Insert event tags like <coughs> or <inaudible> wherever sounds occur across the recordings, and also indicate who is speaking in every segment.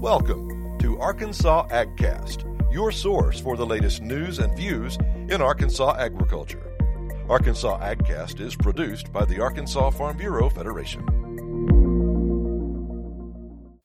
Speaker 1: Welcome to Arkansas AgCast, your source for the latest news and views in Arkansas agriculture. Arkansas AgCast is produced by the Arkansas Farm Bureau Federation.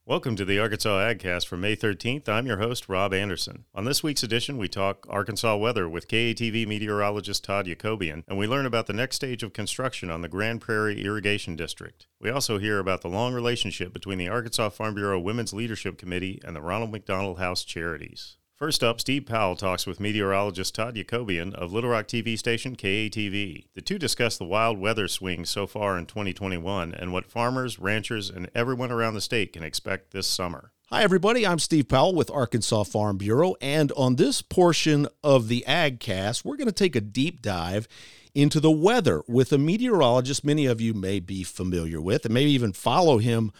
Speaker 2: Welcome to the Arkansas AgCast for May 13th. I'm your host, Rob Anderson. On this week's edition, we talk Arkansas weather with KATV meteorologist Todd Yakoubian, and we learn about the next stage of construction on the Grand Prairie Irrigation District. We also hear about the long relationship between the Arkansas Farm Bureau Women's Leadership Committee and the Ronald McDonald House Charities. First up, Steve Powell talks with meteorologist Todd Yakoubian of Little Rock TV station KATV. The two discuss the wild weather swings so far in 2021 and what farmers, ranchers, and everyone around the state can expect this summer.
Speaker 3: Hi, everybody. I'm Steve Powell with Arkansas Farm Bureau. And on this portion of the AgCast, we're going to take a deep dive into the weather with a meteorologist many of you may be familiar with and maybe even follow him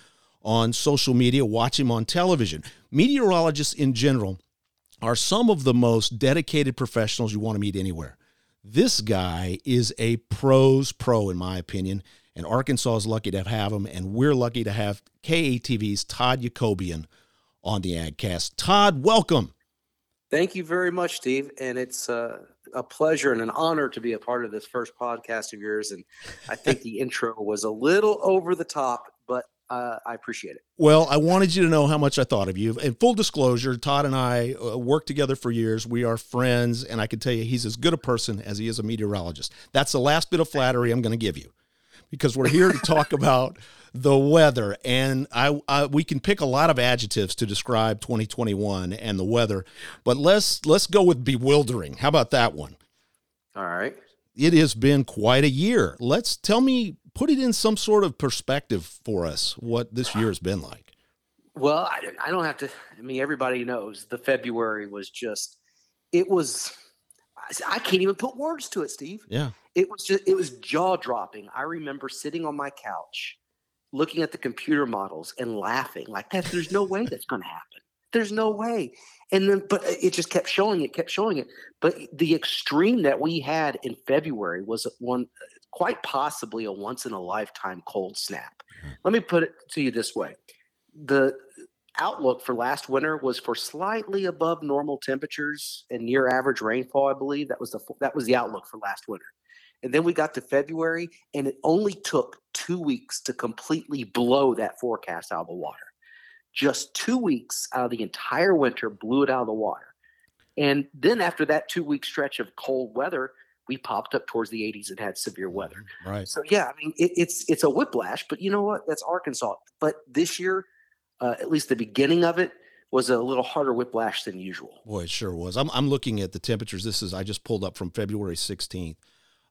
Speaker 3: on social media, watch him on television. Meteorologists in general are some of the most dedicated professionals you want to meet anywhere. This guy is a pro's pro, in my opinion, and Arkansas is lucky to have him, and we're lucky to have KATV's Todd Yakoubian on the AgCast. Todd, welcome.
Speaker 4: Thank you very much, Steve, and it's uh, a pleasure and an honor to be a part of this first podcast of yours. And I think the <laughs> intro was a little over the top, uh, I appreciate it.
Speaker 3: Well, I wanted you to know how much I thought of you. In full disclosure, Todd and I uh, worked together for years. We are friends, and I can tell you he's as good a person as he is a meteorologist. That's the last bit of flattery I'm going to give you because we're here to talk <laughs> about the weather. And I, I, we can pick a lot of adjectives to describe 2021 and the weather, but let's let's go with bewildering. How about that one?
Speaker 4: All right.
Speaker 3: It has been quite a year. Let's tell me put it in some sort of perspective for us what this year has been like.
Speaker 4: Well, I, I don't have to. I mean, everybody knows the February was just, it was, I can't even put words to it, Steve.
Speaker 3: Yeah.
Speaker 4: It was just, it was jaw dropping. I remember sitting on my couch looking at the computer models and laughing like that. There's no way that's going to happen. There's no way. And then, but it just kept showing it, kept showing it. But the extreme that we had in February was one quite possibly a once in a lifetime cold snap. Mm-hmm. Let me put it to you this way. The outlook for last winter was for slightly above normal temperatures and near average rainfall i believe. That was the that was the outlook for last winter. And then we got to february and it only took two weeks to completely blow that forecast out of the water. Just two weeks out of the entire winter blew it out of the water. And then after that two week stretch of cold weather we popped up towards the 80s and had severe weather.
Speaker 3: Mm-hmm. Right.
Speaker 4: So yeah, I mean it, it's it's a whiplash, but you know what? That's Arkansas. But this year, uh, at least the beginning of it was a little harder whiplash than usual.
Speaker 3: Boy, it sure was. I'm I'm looking at the temperatures. This is I just pulled up from February 16th,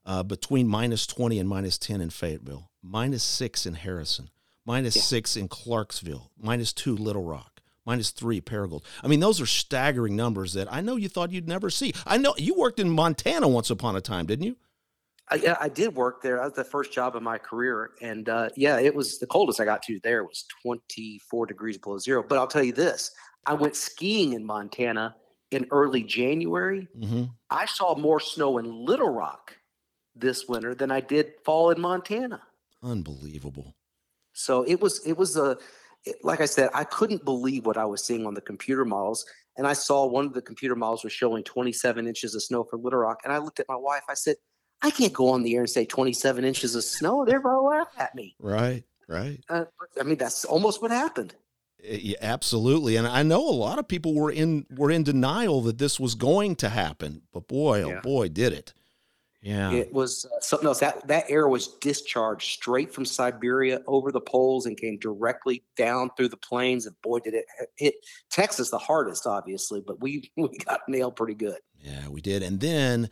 Speaker 3: uh, between minus 20 and minus 10 in Fayetteville, minus six in Harrison, minus yeah. six in Clarksville, minus two Little Rock minus three Paragould. I mean, those are staggering numbers that I know you thought you'd never see. I know you worked in Montana once upon a time, didn't you?
Speaker 4: I, I did work there. That was the first job of my career, and uh, yeah, it was the coldest I got to there was 24 degrees below zero. But I'll tell you this: I went skiing in Montana in early January. Mm-hmm. I saw more snow in Little Rock this winter than I did fall in Montana.
Speaker 3: Unbelievable.
Speaker 4: So it was it was a like I said, I couldn't believe what I was seeing on the computer models. And I saw one of the computer models was showing 27 inches of snow for Little Rock. And I looked at my wife. I said, I can't go on the air and say 27 inches of snow. They're going to laugh at me.
Speaker 3: Right, right.
Speaker 4: Uh, I mean, that's almost what happened.
Speaker 3: Eh, yeah, absolutely, and I know a lot of people were in were in denial that this was going to happen, but boy, oh yeah. oh boy, did it! Yeah.
Speaker 4: It was uh, something else. That that air was discharged straight from Siberia over the poles and came directly down through the plains. And boy, did it hit Texas the hardest, obviously, but we <laughs> we got nailed pretty good.
Speaker 3: Yeah, we did. And then,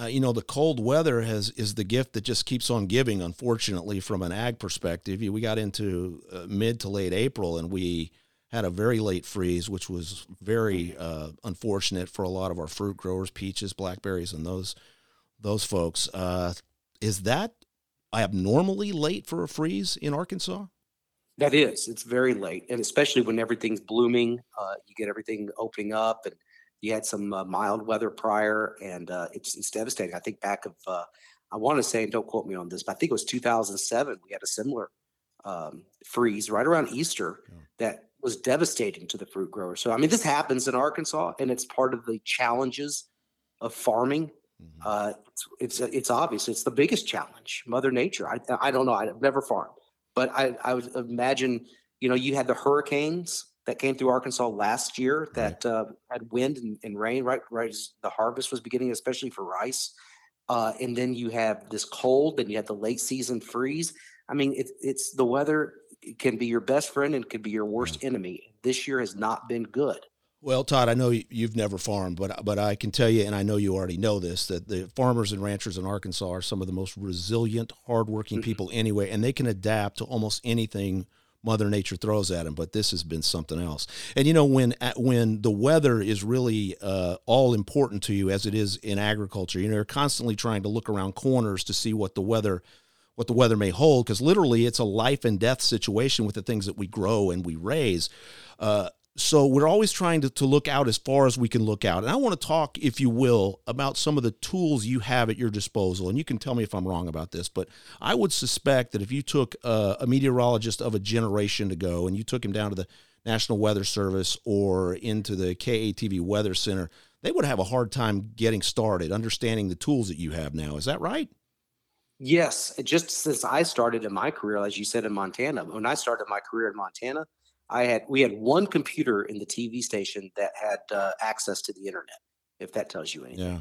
Speaker 3: uh, you know, the cold weather has is the gift that just keeps on giving. Unfortunately, from an ag perspective, we got into uh, mid to late April, and we had a very late freeze, which was very uh, unfortunate for a lot of our fruit growers, peaches, blackberries, and those those folks. Uh, is that abnormally late for a freeze in Arkansas?
Speaker 4: That is. It's very late, and especially when everything's blooming, uh, you get everything opening up, and you had some uh, mild weather prior, and uh, it's it's devastating. I think back of uh, I want to say, and don't quote me on this, but I think it was 2007. We had a similar um, freeze right around Easter yeah. that was devastating to the fruit growers. So I mean, this happens in Arkansas, and it's part of the challenges of farming. Mm-hmm. Uh, it's, it's it's obvious. It's the biggest challenge. Mother Nature. I I don't know. I've never farmed, but I I would imagine. You know, you had the hurricanes that came through Arkansas last year that uh, had wind and, and, rain right right as the harvest was beginning, especially for rice. Uh, and then you have this cold, then you have the late season freeze. I mean, it, it's the weather can be your best friend and can be your worst enemy. This year has not been good.
Speaker 3: Well, Todd, I know you've never farmed, but but I can tell you, and I know you already know this, that the farmers and ranchers in Arkansas are some of the most resilient, hardworking mm-hmm. people anyway, and they can adapt to almost anything Mother Nature throws at them. But this has been something else. And you know, when when the weather is really uh, all important to you, as it is in agriculture, you know, you're constantly trying to look around corners to see what the weather what the weather may hold, because literally it's a life and death situation with the things that we grow and we raise. Uh, so we're always trying to, to look out as far as we can look out. And I want to talk, if you will, about some of the tools you have at your disposal. And you can tell me if I'm wrong about this, but I would suspect that if you took a, a meteorologist of a generation ago and you took him down to the National Weather Service or into the KATV Weather Center, they would have a hard time getting started, understanding the tools that you have now. Is that right?
Speaker 4: Yes. Just since I started in my career, as you said, in Montana, when I started my career in Montana, I had we had one computer in the TV station that had uh, access to the internet. If that tells you anything. Yeah.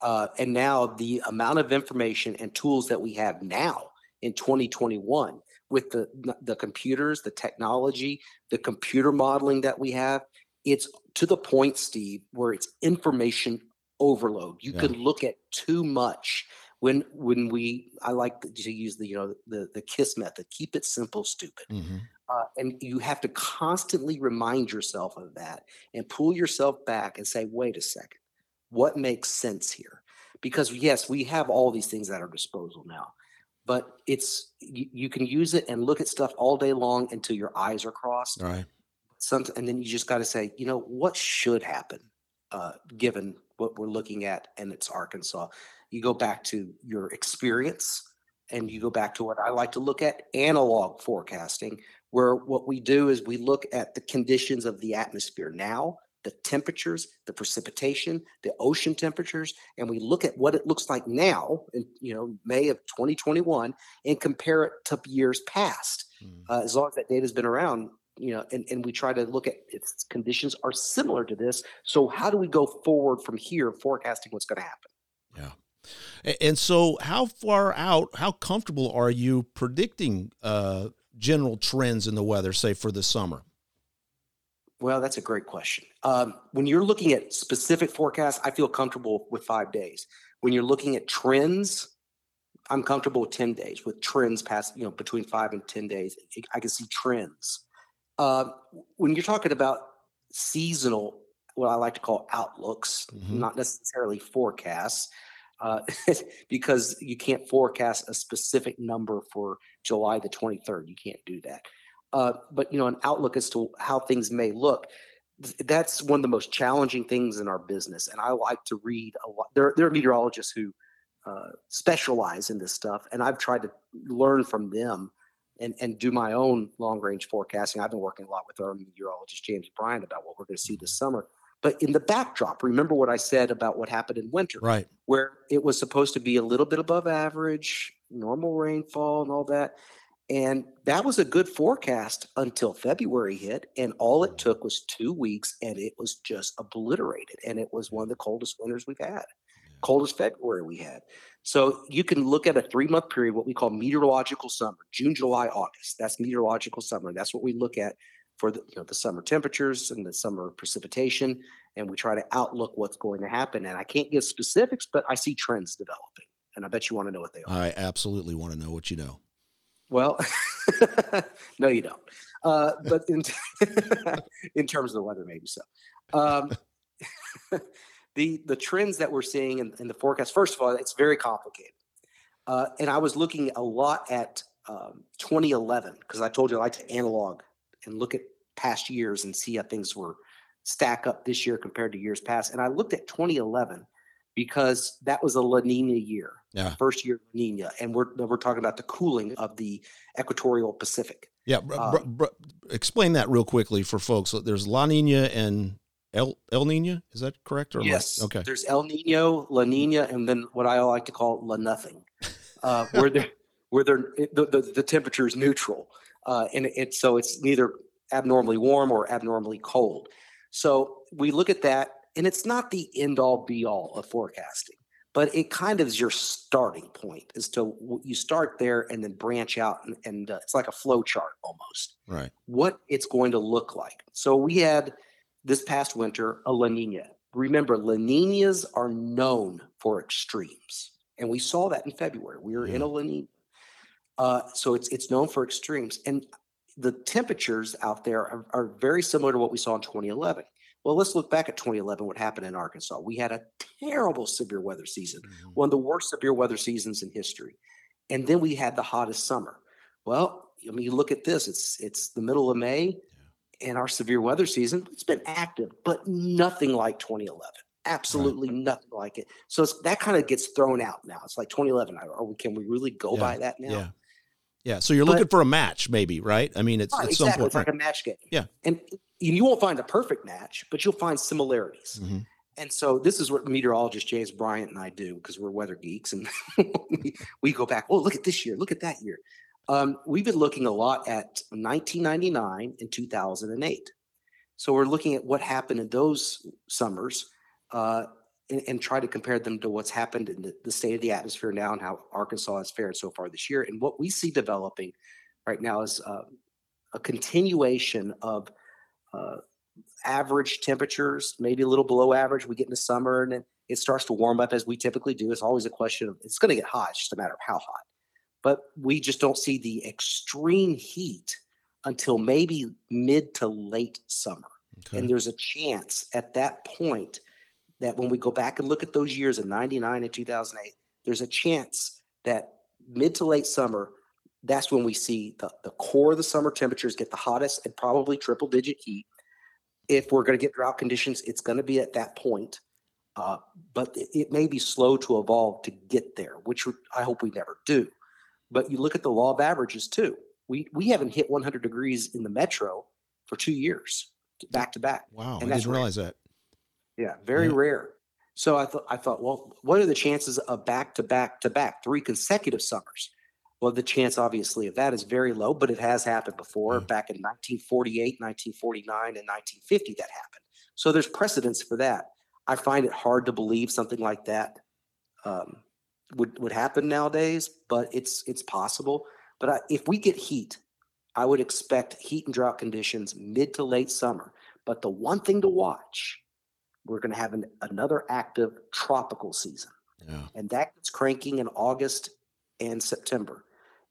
Speaker 4: Uh, and now the amount of information and tools that we have now in 2021 with the the computers, the technology, the computer modeling that we have, it's to the point, Steve, where it's information overload. You yeah. can look at too much when when we I like to use the you know the the kiss method. Keep it simple, stupid. Mm-hmm. Uh, and you have to constantly remind yourself of that and pull yourself back and say, wait a second, what makes sense here? Because yes, we have all these things at our disposal now, but it's you, you can use it and look at stuff all day long until your eyes are crossed.
Speaker 3: Right.
Speaker 4: Some, and then you just got to say, you know, what should happen uh, given what we're looking at, and it's Arkansas. You go back to your experience and you go back to what I like to look at analog forecasting, where what we do is we look at the conditions of the atmosphere now, the temperatures, the precipitation, the ocean temperatures, and we look at what it looks like now in you know May of 2021 and compare it to years past. Mm. Uh, as long as that data has been around, you know, and, and we try to look at if conditions are similar to this. So how do we go forward from here, forecasting what's going to happen?
Speaker 3: Yeah. And so, how far out, how comfortable are you predicting uh, general trends in the weather, say for the summer?
Speaker 4: Well, that's a great question. Um, when you're looking at specific forecasts, I feel comfortable with five days. When you're looking at trends, I'm comfortable with 10 days. With trends past, you know, between five and 10 days, I can see trends. Uh, when you're talking about seasonal, what I like to call outlooks, mm-hmm. not necessarily forecasts, uh, <laughs> because you can't forecast a specific number for July the 23rd. You can't do that. Uh, but you know, an outlook as to how things may look. That's one of the most challenging things in our business, and I like to read a lot. There, there are meteorologists who uh, specialize in this stuff, and I've tried to learn from them and and do my own long range forecasting. I've been working a lot with our meteorologist James Bryant about what we're going to see this summer. But in the backdrop, remember what I said about what happened in winter,
Speaker 3: right?
Speaker 4: Where it was supposed to be a little bit above average, normal rainfall, and all that. And that was a good forecast until February hit. And all it took was two weeks and it was just obliterated. And it was one of the coldest winters we've had, coldest February we had. So you can look at a three month period, what we call meteorological summer, June, July, August. That's meteorological summer. That's what we look at for the, you know, the summer temperatures and the summer precipitation, and we try to outlook what's going to happen. And I can't give specifics, but I see trends developing, and I bet you want to know what they are.
Speaker 3: I absolutely want to know what you know.
Speaker 4: Well, <laughs> no, you don't. Uh, but in <laughs> in terms of the weather, maybe so. Um, <laughs> the the trends that we're seeing in, in, the forecast, first of all, it's very complicated. Uh, and I was looking a lot at um, 2011 because I told you I like to analog and look at past years and see how things were stack up this year compared to years past. And I looked at 2011 because that was a La Nina year,
Speaker 3: yeah.
Speaker 4: first year La Nina, and we're we're talking about the cooling of the equatorial Pacific.
Speaker 3: Yeah, br- um, br- explain that real quickly for folks. There's La Nina and El El Nino. Is that correct?
Speaker 4: Or yes. I, okay. There's El Nino, La Nina, and then what I like to call La Nothing, uh, where <laughs> they where they're the, the, the temperature is neutral, uh, and it so it's neither abnormally warm or abnormally cold. So we look at that, and it's not the end all be all of forecasting but it kind of is your starting point as to you start there and then branch out and, and uh, it's like a flow chart almost.
Speaker 3: Right.
Speaker 4: What it's going to look like. So we had this past winter a la nina. Remember la ninas are known for extremes and we saw that in february. We were yeah. in a la nina uh, so it's it's known for extremes and the temperatures out there are, are very similar to what we saw in 2011 well, let's look back at 2011, what happened in Arkansas. We had a terrible severe weather season, mm-hmm. one of the worst severe weather seasons in history. And then we had the hottest summer. Well, I mean, you look at this, it's it's the middle of May, yeah. and our severe weather season, it's been active, but nothing like 2011. Absolutely right. nothing like it. So that kind of gets thrown out now. It's like 2011. Are we, can we really go
Speaker 3: yeah.
Speaker 4: by that now?
Speaker 3: Yeah. Yeah, so you're but, looking for a match, maybe, right? I mean, it's,
Speaker 4: right,
Speaker 3: it's
Speaker 4: exactly. It's like a match game.
Speaker 3: Yeah,
Speaker 4: and you won't find a perfect match, but you'll find similarities. Mm-hmm. And so this is what meteorologist James Bryant and I do because we're weather geeks, and <laughs> we, go back. Oh, look at this year! Look at that year. Um, we've been looking a lot at 1999 and 2008. So we're looking at what happened in those summers uh, and, and, try to compare them to what's happened in the, the, state of the atmosphere now and how Arkansas has fared so far this year. And what we see developing right now is uh, a continuation of uh, average temperatures, maybe a little below average. We get into summer and it starts to warm up as we typically do. It's always a question of it's going to get hot. It's just a matter of how hot. But we just don't see the extreme heat until maybe mid to late summer. Okay. And there's a chance at that point that when we go back and look at those years of 99 and 2008, there's a chance that mid to late summer, that's when we see the, the core of the summer temperatures get the hottest and probably triple digit heat. If we're going to get drought conditions, it's going to be at that point. Uh, but it, it, may be slow to evolve to get there, which I hope we never do. But you look at the law of averages too. We we haven't hit 100 degrees in the metro for two years back to back.
Speaker 3: Wow, and I didn't realize that.
Speaker 4: Yeah, very yeah. rare. So I thought I thought, well, what are the chances of back to back to back three consecutive summers? Well, the chance obviously of that is very low, but it has happened before. Mm. Back in 1948, 1949, and 1950, that happened. So there's precedence for that. I find it hard to believe something like that um, would would happen nowadays, but it's it's possible. But I, if we get heat, I would expect heat and drought conditions mid to late summer. But the one thing to watch we're going to have an, another active tropical season. Yeah. And that gets cranking in August and September.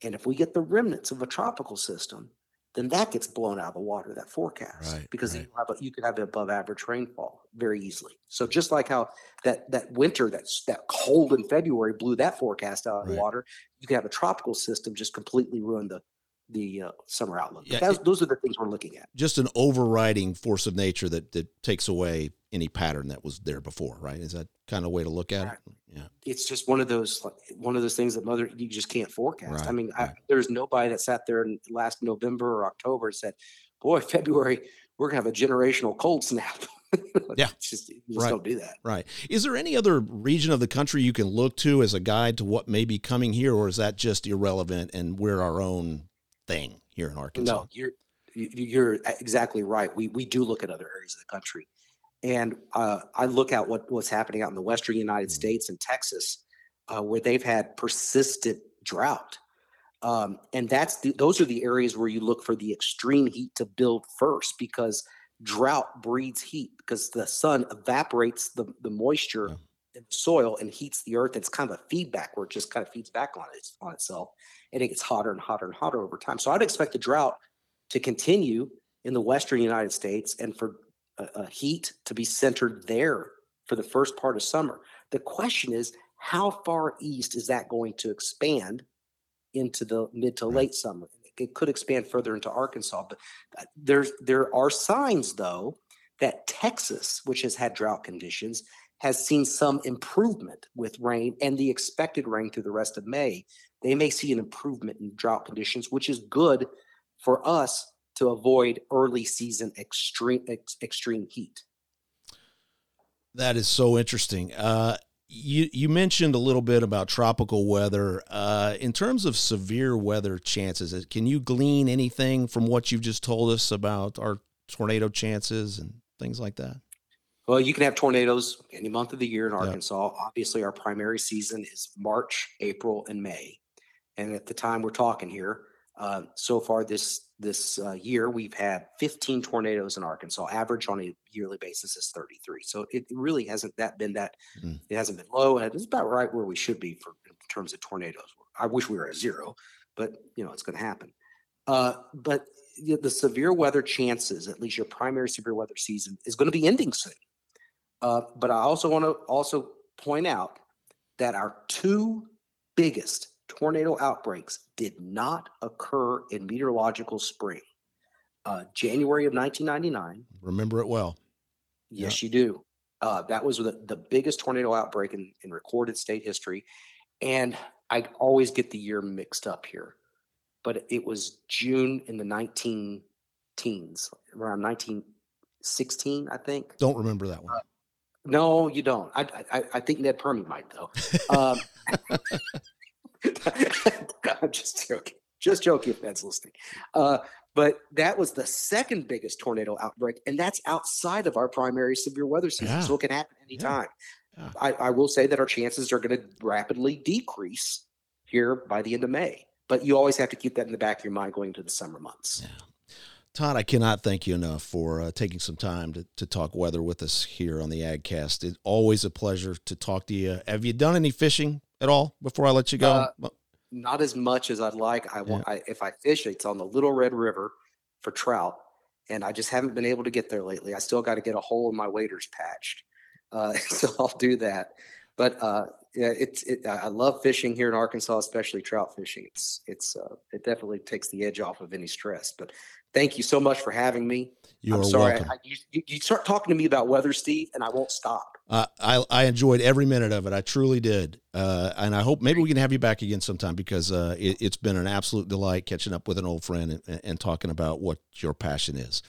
Speaker 4: And if we get the remnants of a tropical system, then that gets blown out of the water, that forecast,
Speaker 3: right,
Speaker 4: because
Speaker 3: right.
Speaker 4: You, have a, you could have above average rainfall very easily. So just like how that that winter, that's that cold in February blew that forecast out of right. the water, you could have a tropical system just completely ruin the the uh, summer outlook. Yeah, it, those are the things we're looking at.
Speaker 3: Just an overriding force of nature that that takes away any pattern that was there before, right? Is that kind of way to look at right. it?
Speaker 4: Yeah. It's just one of those one of those things that mother you just can't forecast. Right. I mean, right. I, there's nobody that sat there in last November or October and said, "Boy, <laughs> February we're gonna have a generational cold snap." <laughs>
Speaker 3: yeah,
Speaker 4: just, just right. don't do that.
Speaker 3: Right. Is there any other region of the country you can look to as a guide to what may be coming here, or is that just irrelevant and we're our own thing here in Arkansas?
Speaker 4: No, you're you're exactly right. We we do look at other areas of the country. And uh, I look at what, what's happening out in the western United mm-hmm. States and Texas, uh, where they've had persistent drought. Um, and that's the, those are the areas where you look for the extreme heat to build first because drought breeds heat because the sun evaporates the, the moisture yeah. in the soil and heats the earth. It's kind of a feedback where it just kind of feeds back on it on itself and it gets hotter and hotter and hotter over time. So I'd expect the drought to continue in the western United States and for a, heat to be centered there for the first part of summer. The question is, how far east is that going to expand into the mid to late summer? It could expand further into Arkansas, but uh, there's there are signs though that Texas, which has had drought conditions, has seen some improvement with rain and the expected rain through the rest of May. They may see an improvement in drought conditions, which is good for us to avoid early season extreme ex, extreme heat.
Speaker 3: That is so interesting. Uh, you you mentioned a little bit about tropical weather. Uh, in terms of severe weather chances, can you glean anything from what you've just told us about our tornado chances and things like that?
Speaker 4: Well, you can have tornadoes any month of the year in Arkansas. Yep. Obviously, our primary season is March, April, and May. And at the time we're talking here, uh, so far this this uh, year, we've had 15 tornadoes in Arkansas. Average on a yearly basis is 33. So it really hasn't that been that. Mm. It hasn't been low, and it's about right where we should be for in terms of tornadoes. I wish we were at zero, but you know it's going to happen. Uh, but the severe weather chances, at least your primary severe weather season, is going to be ending soon. Uh, but I also want to also point out that our two biggest tornado outbreaks did not occur in meteorological spring. Uh, January of 1999.
Speaker 3: Remember it well.
Speaker 4: Yes, yeah. you do. Uh, that was the, the biggest tornado outbreak in, in recorded state history. And I always get the year mixed up here, but it was June in the 19 teens, around 1916, I think.
Speaker 3: Don't remember that one. Uh,
Speaker 4: no, you don't. I, I, I think Ned Perme might though. <laughs> Um, <laughs> I'm just joking. Just joking if that's listening. Uh, but that was the second biggest tornado outbreak, and that's outside of our primary severe weather season. Yeah. So it can happen anytime. Yeah. Yeah. I, I will say that our chances are going to rapidly decrease here by the end of May. But you always have to keep that in the back of your mind going into the summer months.
Speaker 3: Yeah. Todd, I cannot thank you enough for uh, taking some time to, to talk weather with us here on the AgCast. It's always a pleasure to talk to you. Have you done any fishing at all before I let you go? Uh,
Speaker 4: not as much as I'd like. I want yeah. I, if I fish, it's on the Little Red River for trout, and I just haven't been able to get there lately. I still got to get a hole in my waders patched, uh, <laughs> so I'll do that. But uh, yeah, it's it, I love fishing here in Arkansas, especially trout fishing. It's it's uh, it definitely takes the edge off of any stress. But thank you so much for having me.
Speaker 3: You are sorry. welcome. I,
Speaker 4: you, you, start talking to me about weather, Steve, and I won't stop.
Speaker 3: Uh, I I enjoyed every minute of it. I truly did, uh, and I hope maybe we can have you back again sometime because uh, it, has been an absolute delight catching up with an old friend and, and talking about what your passion is.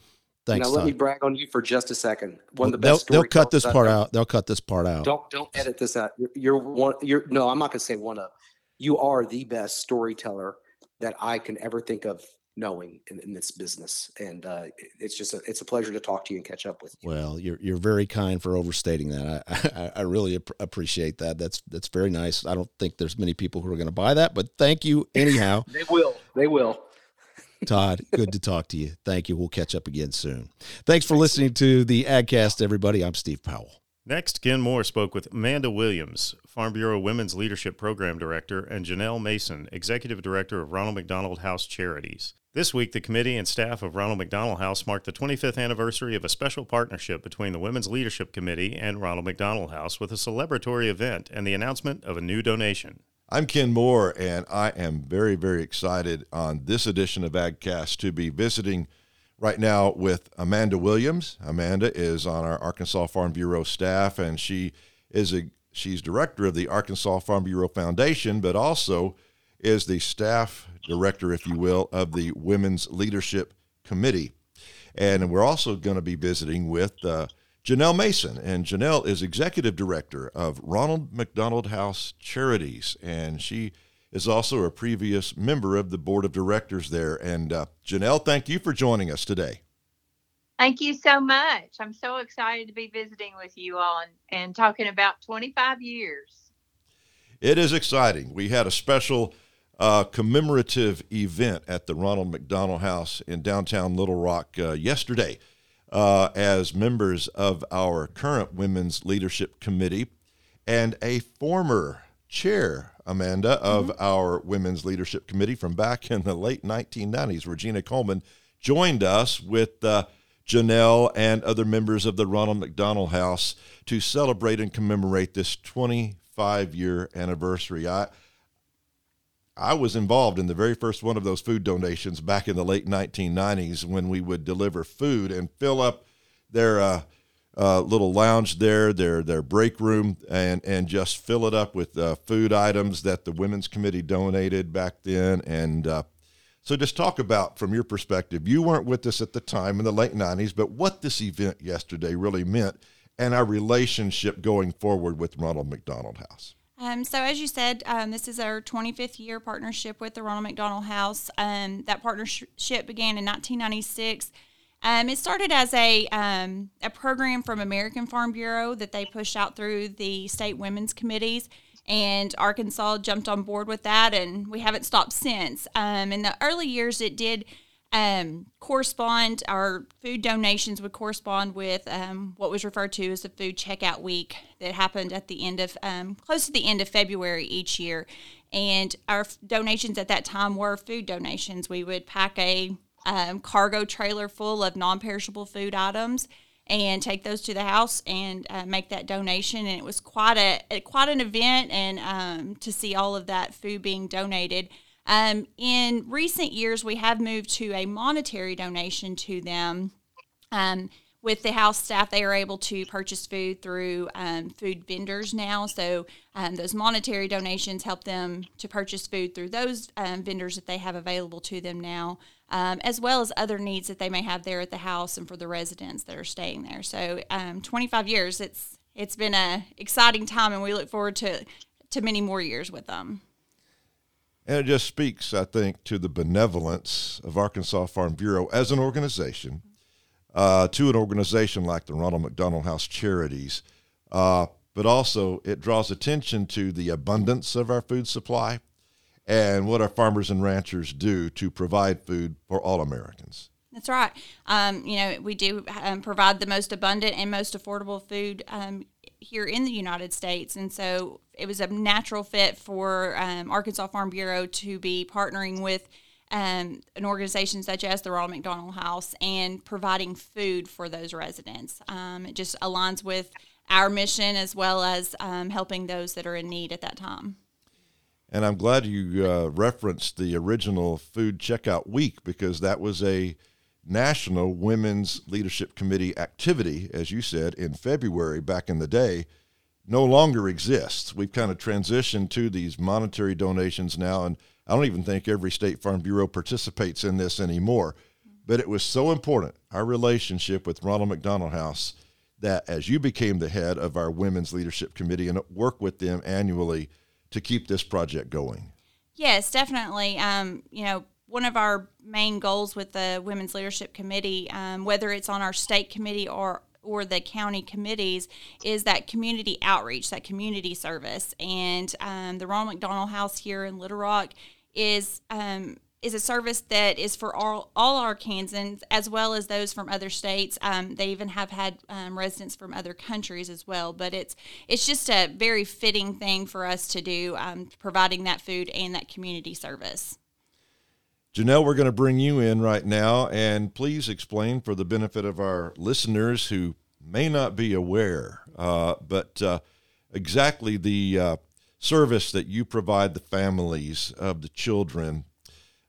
Speaker 3: Thanks.
Speaker 4: Now let
Speaker 3: Todd.
Speaker 4: me brag on you for just a second. One of the best.
Speaker 3: They'll, they'll cut this part out. They'll cut this part out.
Speaker 4: Don't don't edit this out. You're, you're one. You're no. I'm not going to say one of. You are the best storyteller that I can ever think of knowing in, in this business. And uh, it's just a, it's a pleasure to talk to you and catch up with you.
Speaker 3: Well, you're you're very kind for overstating that. I <laughs> I, I really ap- appreciate that. That's that's very nice. I don't think there's many people who are going to buy that, but thank you anyhow. <laughs>
Speaker 4: they will. They will.
Speaker 3: Todd, good to talk to you. Thank you. We'll catch up again soon. Thanks for listening to the AgCast, everybody. I'm Steve Powell.
Speaker 2: Next, Ken Moore spoke with Amanda Williams, Farm Bureau Women's Leadership Program Director, and Janelle Mason, Executive Director of Ronald McDonald House Charities. This week, the committee and staff of Ronald McDonald House marked the 25th anniversary of a special partnership between the Women's Leadership Committee and Ronald McDonald House with a celebratory event and the announcement of a new donation.
Speaker 1: I'm Ken Moore, and I am very, very excited on this edition of AgCast to be visiting right now with Amanda Williams. Amanda is on our Arkansas Farm Bureau staff, and she is a she's director of the Arkansas Farm Bureau Foundation, but also is the staff director, if you will, of the Women's Leadership Committee. And we're also going to be visiting with uh, Janelle Mason. And Janelle is executive director of Ronald McDonald House Charities. And she is also a previous member of the board of directors there. And uh, Janelle, thank you for joining us today.
Speaker 5: Thank you so much. I'm so excited to be visiting with you all and, and talking about 25 years.
Speaker 1: It is exciting. We had a special uh, commemorative event at the Ronald McDonald House in downtown Little Rock uh, yesterday uh, as members of our current Women's Leadership Committee and a former chair, Amanda, of mm-hmm. our Women's Leadership Committee from back in the late 1990s, Regina Coleman, joined us with uh, Janelle and other members of the Ronald McDonald House to celebrate and commemorate this 25 year anniversary. I, I was involved in the very first one of those food donations back in the late 1990s when we would deliver food and fill up their uh, uh, little lounge there, their their break room, and and just fill it up with uh, food items that the women's committee donated back then. And uh, So just talk about from your perspective. You weren't with us at the time in the late '90s, but what this event yesterday really meant, and our relationship going forward with Ronald McDonald House.
Speaker 6: Um, so, as you said, um, this is our 25th year partnership with the Ronald McDonald House. Um, that partnership began in 1996. Um, it started as a um, a program from American Farm Bureau that they pushed out through the state women's committees, and Arkansas jumped on board with that, and we haven't stopped since. Um, in the early years, it did um, correspond, our food donations would correspond with um, what was referred to as the food checkout week that happened at the end of, um, close to the end of February each year. And our donations at that time were food donations. We would pack a um, cargo trailer full of non perishable food items and take those to the house and uh, make that donation. And it was quite a quite an event, and um, to see all of that food being donated. Um, in recent years, we have moved to a monetary donation to them. Um, with the house staff, they are able to purchase food through um, food vendors now. So um, those monetary donations help them to purchase food through those um, vendors that they have available to them now, um, as well as other needs that they may have there at the house and for the residents that are staying there. So um, 25 years, it's it's been a exciting time, and we look forward to to many more years with them.
Speaker 1: And it just speaks, I think, to the benevolence of Arkansas Farm Bureau as an organization uh, to an organization like the Ronald McDonald House Charities, uh, but also it draws attention to the abundance of our food supply and what our farmers and ranchers do to provide food for all Americans.
Speaker 6: That's right. Um, you know, we do um, provide the most abundant and most affordable food um, here in the United States. And so it was a natural fit for um, Arkansas Farm Bureau to be partnering with um, an organization such as the Ronald McDonald House and providing food for those residents. Um, it just aligns with our mission as well as um, helping those that are in need at that time.
Speaker 1: And I'm glad you uh, referenced the original Food Checkout Week because that was a National Women's Leadership Committee activity, as you said, in February back in the day. No longer exists. We've kind of transitioned to these monetary donations now, and I don't even think every State Farm Bureau participates in this anymore. But it was so important, our relationship with Ronald McDonald House, that as you became the head of our Women's Leadership Committee and work with them annually to keep this project going.
Speaker 6: Yes, definitely. Um, you know, one of our main goals with the Women's Leadership Committee, um, whether it's on our state committee or or the county committees is that community outreach, that community service. And um, the Ronald McDonald House here in Little Rock is um, is a service that is for all, all Arkansans as well as those from other states. Um, they even have had um, residents from other countries as well. But it's it's just a very fitting thing for us to do, um, providing that food and that community service.
Speaker 1: Janelle, we're going to bring you in right now, and please explain for the benefit of our listeners who may not be aware, uh, but uh, exactly the uh, service that you provide the families of the children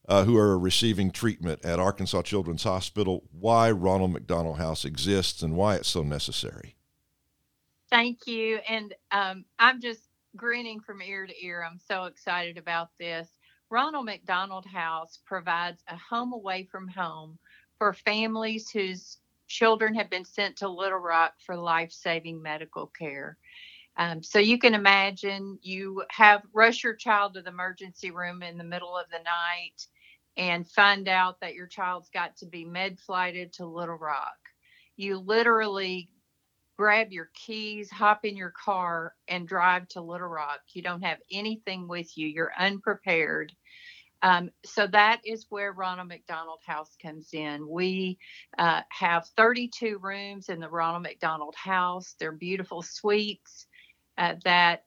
Speaker 1: uh, who are receiving treatment at Arkansas Children's Hospital, why Ronald McDonald House exists, and why it's so necessary.
Speaker 5: Thank you. And um, I'm just grinning from ear to ear. I'm so excited about this. Ronald McDonald House provides a home away from home for families whose children have been sent to Little Rock for life saving medical care. Um, so you can imagine you have rush your child to the emergency room in the middle of the night and find out that your child's got to be med flighted to Little Rock. You literally grab your keys, hop in your car, and drive to Little Rock. You don't have anything with you, you're unprepared. Um, so that is where Ronald McDonald House comes in. We uh, have 32 rooms in the Ronald McDonald House. They're beautiful suites uh, that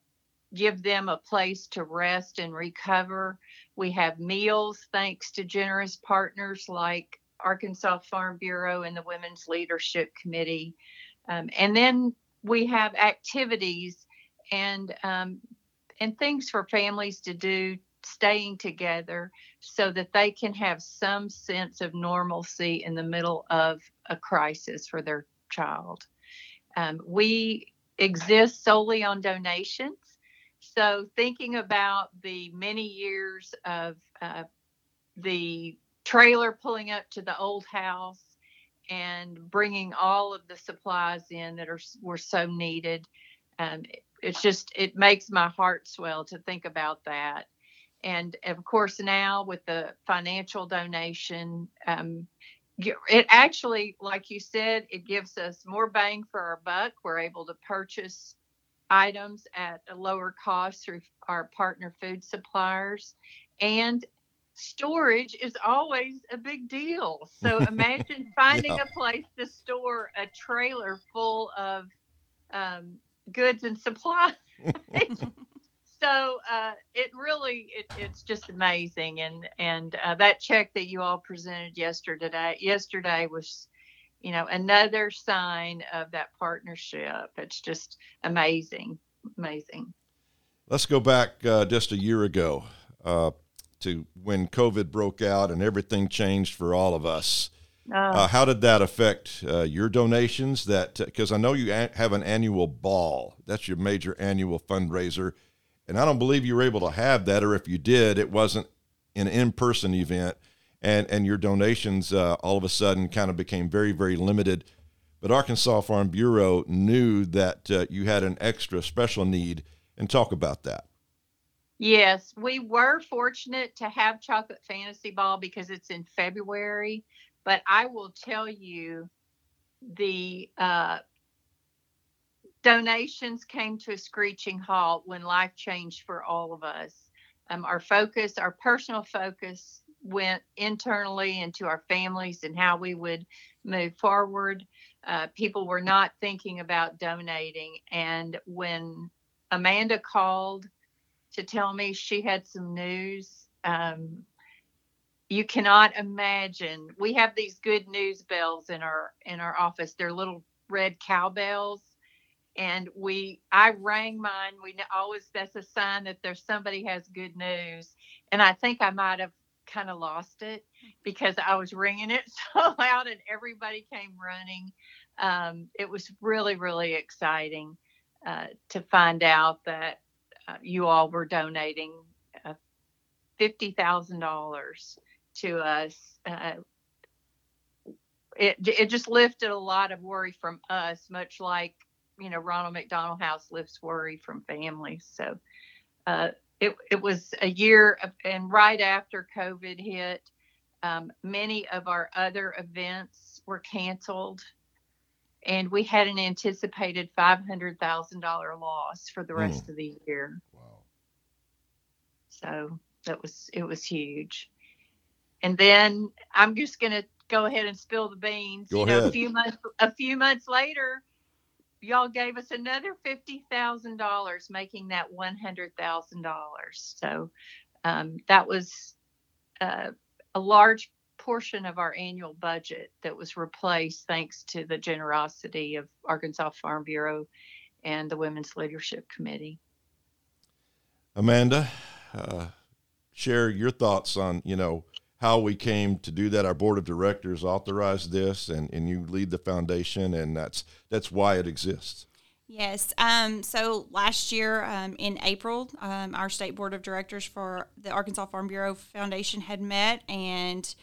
Speaker 5: give them a place to rest and recover. We have meals thanks to generous partners like Arkansas Farm Bureau and the Women's Leadership Committee. Um, and then we have activities and um, and things for families to do staying together so that they can have some sense of normalcy in the middle of a crisis for their child. Um, we exist solely on donations. So, thinking about the many years of uh, the trailer pulling up to the old house and bringing all of the supplies in that are were so needed. Um, it's just it makes my heart swell to think about that. And of course, now with the financial donation, um, it actually, like you said, it gives us more bang for our buck. We're able to purchase items at a lower cost through our partner food suppliers. And storage is always a big deal. <laughs> So imagine finding yeah. a place to store a trailer full of um, goods and supplies. <laughs> so uh, it really it, it's just amazing and and uh, that check that you all presented yesterday yesterday was you know another sign of that partnership it's just amazing amazing
Speaker 1: let's go back uh, just a year ago uh, to when covid broke out and everything changed for all of us. Uh, how did that affect uh, your donations that because i know you a- have an annual ball. That's your major annual fundraiser. And I don't believe you were able to have that, or if you did, it wasn't an in-person event, and and your donations uh, all of a sudden kind of became very very limited. But Arkansas Farm Bureau knew that uh, you had an extra special need, and talk about that.
Speaker 5: Yes, we were fortunate to have Chocolate Fantasy Ball because it's in February. But I will tell you, the uh, donations came to a screeching halt when life changed for all of us. Um, our focus, our personal focus, went internally into our families and how we would move forward. Uh, people were not thinking about donating. And when Amanda called to tell me she had some news, um, you cannot imagine. We have these good news bells in our in our office. They're little red cowbells. And we i rang mine. We always that's a sign that there's somebody has good news. And i think i might have kind of lost it because i was ringing it <laughs> so loud and everybody came running. Um, it was really really exciting uh, to find out that uh, you all were donating uh, $50000 to us uh, it, it just lifted a lot of worry from us much like you know, Ronald McDonald House lifts worry from families. So uh, it, it was a year, of, and right after COVID hit, um, many of our other events were canceled. And we had an anticipated $500,000 loss for the rest mm. of the year. Wow. So that was, it was huge. And then I'm just going to go ahead and spill the beans.
Speaker 1: Go
Speaker 5: you
Speaker 1: ahead.
Speaker 5: know, a few months, a few months later, y'all gave us another $50,000, making that $100,000. So um, that was uh, a large portion of our annual budget that was replaced thanks to the generosity of Arkansas Farm Bureau and the Women's Leadership Committee.
Speaker 1: Amanda, uh, share your thoughts on, you know, how we came to do that. Our board of directors authorized this, and, and you lead the foundation, and that's that's why it exists.
Speaker 6: Yes. Um, so last year um, in April, um, our state board of directors for the Arkansas Farm Bureau Foundation had met, and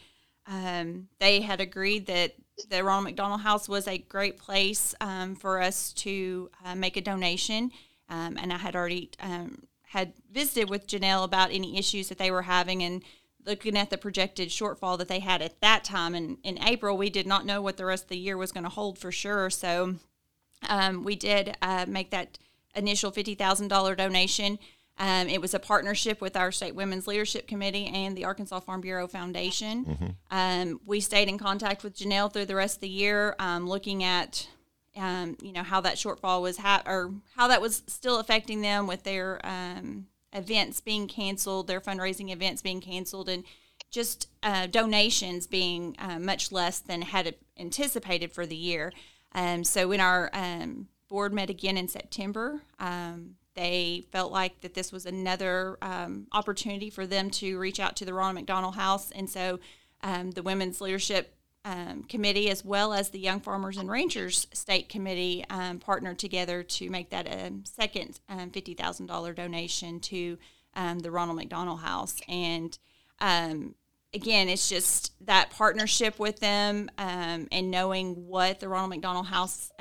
Speaker 6: um, they had agreed that the Ronald McDonald House was a great place um, for us to uh, make a donation. Um, and I had already had visited with Janelle about any issues that they were having, and looking at the projected shortfall that they had at that time And in April, we did not know what the rest of the year was going to hold for sure. So um, we did uh, make that initial $50,000 donation. Um, it was a partnership with our state women's leadership committee and the Arkansas Farm Bureau Foundation. Mm-hmm. Um, we stayed in contact with Janelle through the rest of the year, um, looking at um, you know how that shortfall was ha- or how that was still affecting them with their um, events being canceled, their fundraising events being canceled, and just uh, donations being uh, much less than had anticipated for the year. Um, so when our um, board met again in September, um, they felt like that this was another um, opportunity for them to reach out to the Ronald McDonald House, and so um, the Women's Leadership um, committee as well as the Young Farmers and Ranchers State Committee um, partnered together to make that a second um, $50,000 donation to um, the Ronald McDonald House. And again, it's just that partnership with them and knowing what the Ronald McDonald House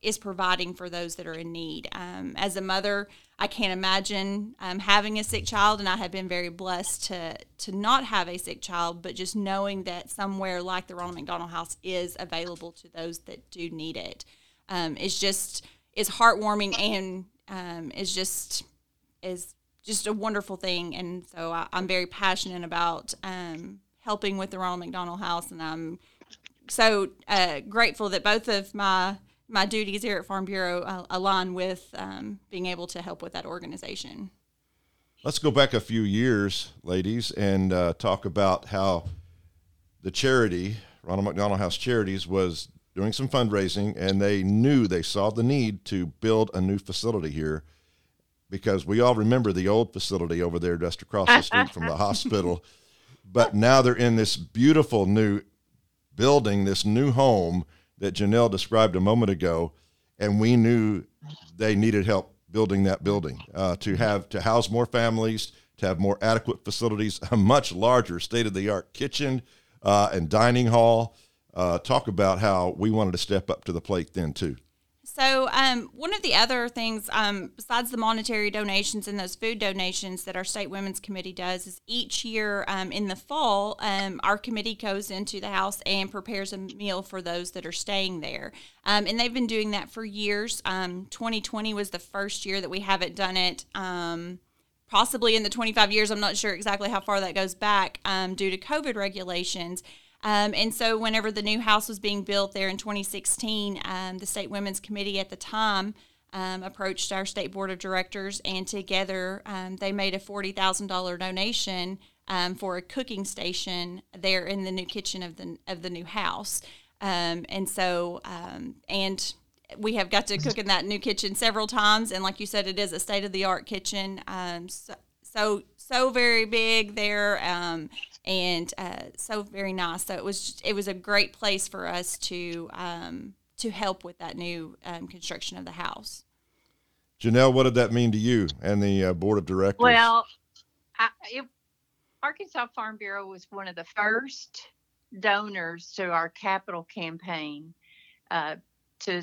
Speaker 6: is providing for those that are in need. Um, as a mother, I can't imagine um, having a sick child, and I have been very blessed to to not have a sick child. But just knowing that somewhere like the Ronald McDonald House is available to those that do need it um, is just is heartwarming and um, is just is just a wonderful thing. And so I, am very passionate about um, helping with the Ronald McDonald House, and I'm so uh, grateful that both of my my duties here at Farm Bureau uh, align with um, being able to help with that organization.
Speaker 1: Let's go back a few years, ladies, and uh, talk about how the charity, Ronald McDonald House Charities, was doing some fundraising, and they knew they saw the need to build a new facility here because we all remember the old facility over there just across the street from the <laughs> hospital. But now they're in this beautiful new building, this new home that Janelle described a moment ago, and we knew they needed help building that building uh, to have to house more families, to have more adequate facilities, a much larger state of the art kitchen uh, and dining hall. Uh, talk about how we wanted to step up to the plate then too.
Speaker 6: So, um, one of the other things, um, besides the monetary donations and those food donations that our state women's committee does, is each year um, in the fall, um, our committee goes into the house and prepares a meal for those that are staying there. Um, and they've been doing that for years. 2020 um, was the first year that we haven't done it possibly in the 25 years. I'm not sure exactly how far that goes back due to COVID regulations. Um, and so, whenever the new house was being built there in 2016, um, the State Women's Committee at the time um, approached our state board of directors, and together um, they made a $40,000 donation um, for a cooking station there in the new kitchen of the of the new house. Um, and so, and we have got to cook in that new kitchen several times, and like you said, it is a state of the art kitchen. so, so so very big there um, and uh, so very nice. So it was just, it was a great place for us to um, to help with that new um, construction of the house.
Speaker 1: Janelle, what did that mean to you and the uh, board of directors?
Speaker 5: Well, I, it, Arkansas Farm Bureau was one of the first donors to our capital campaign uh, to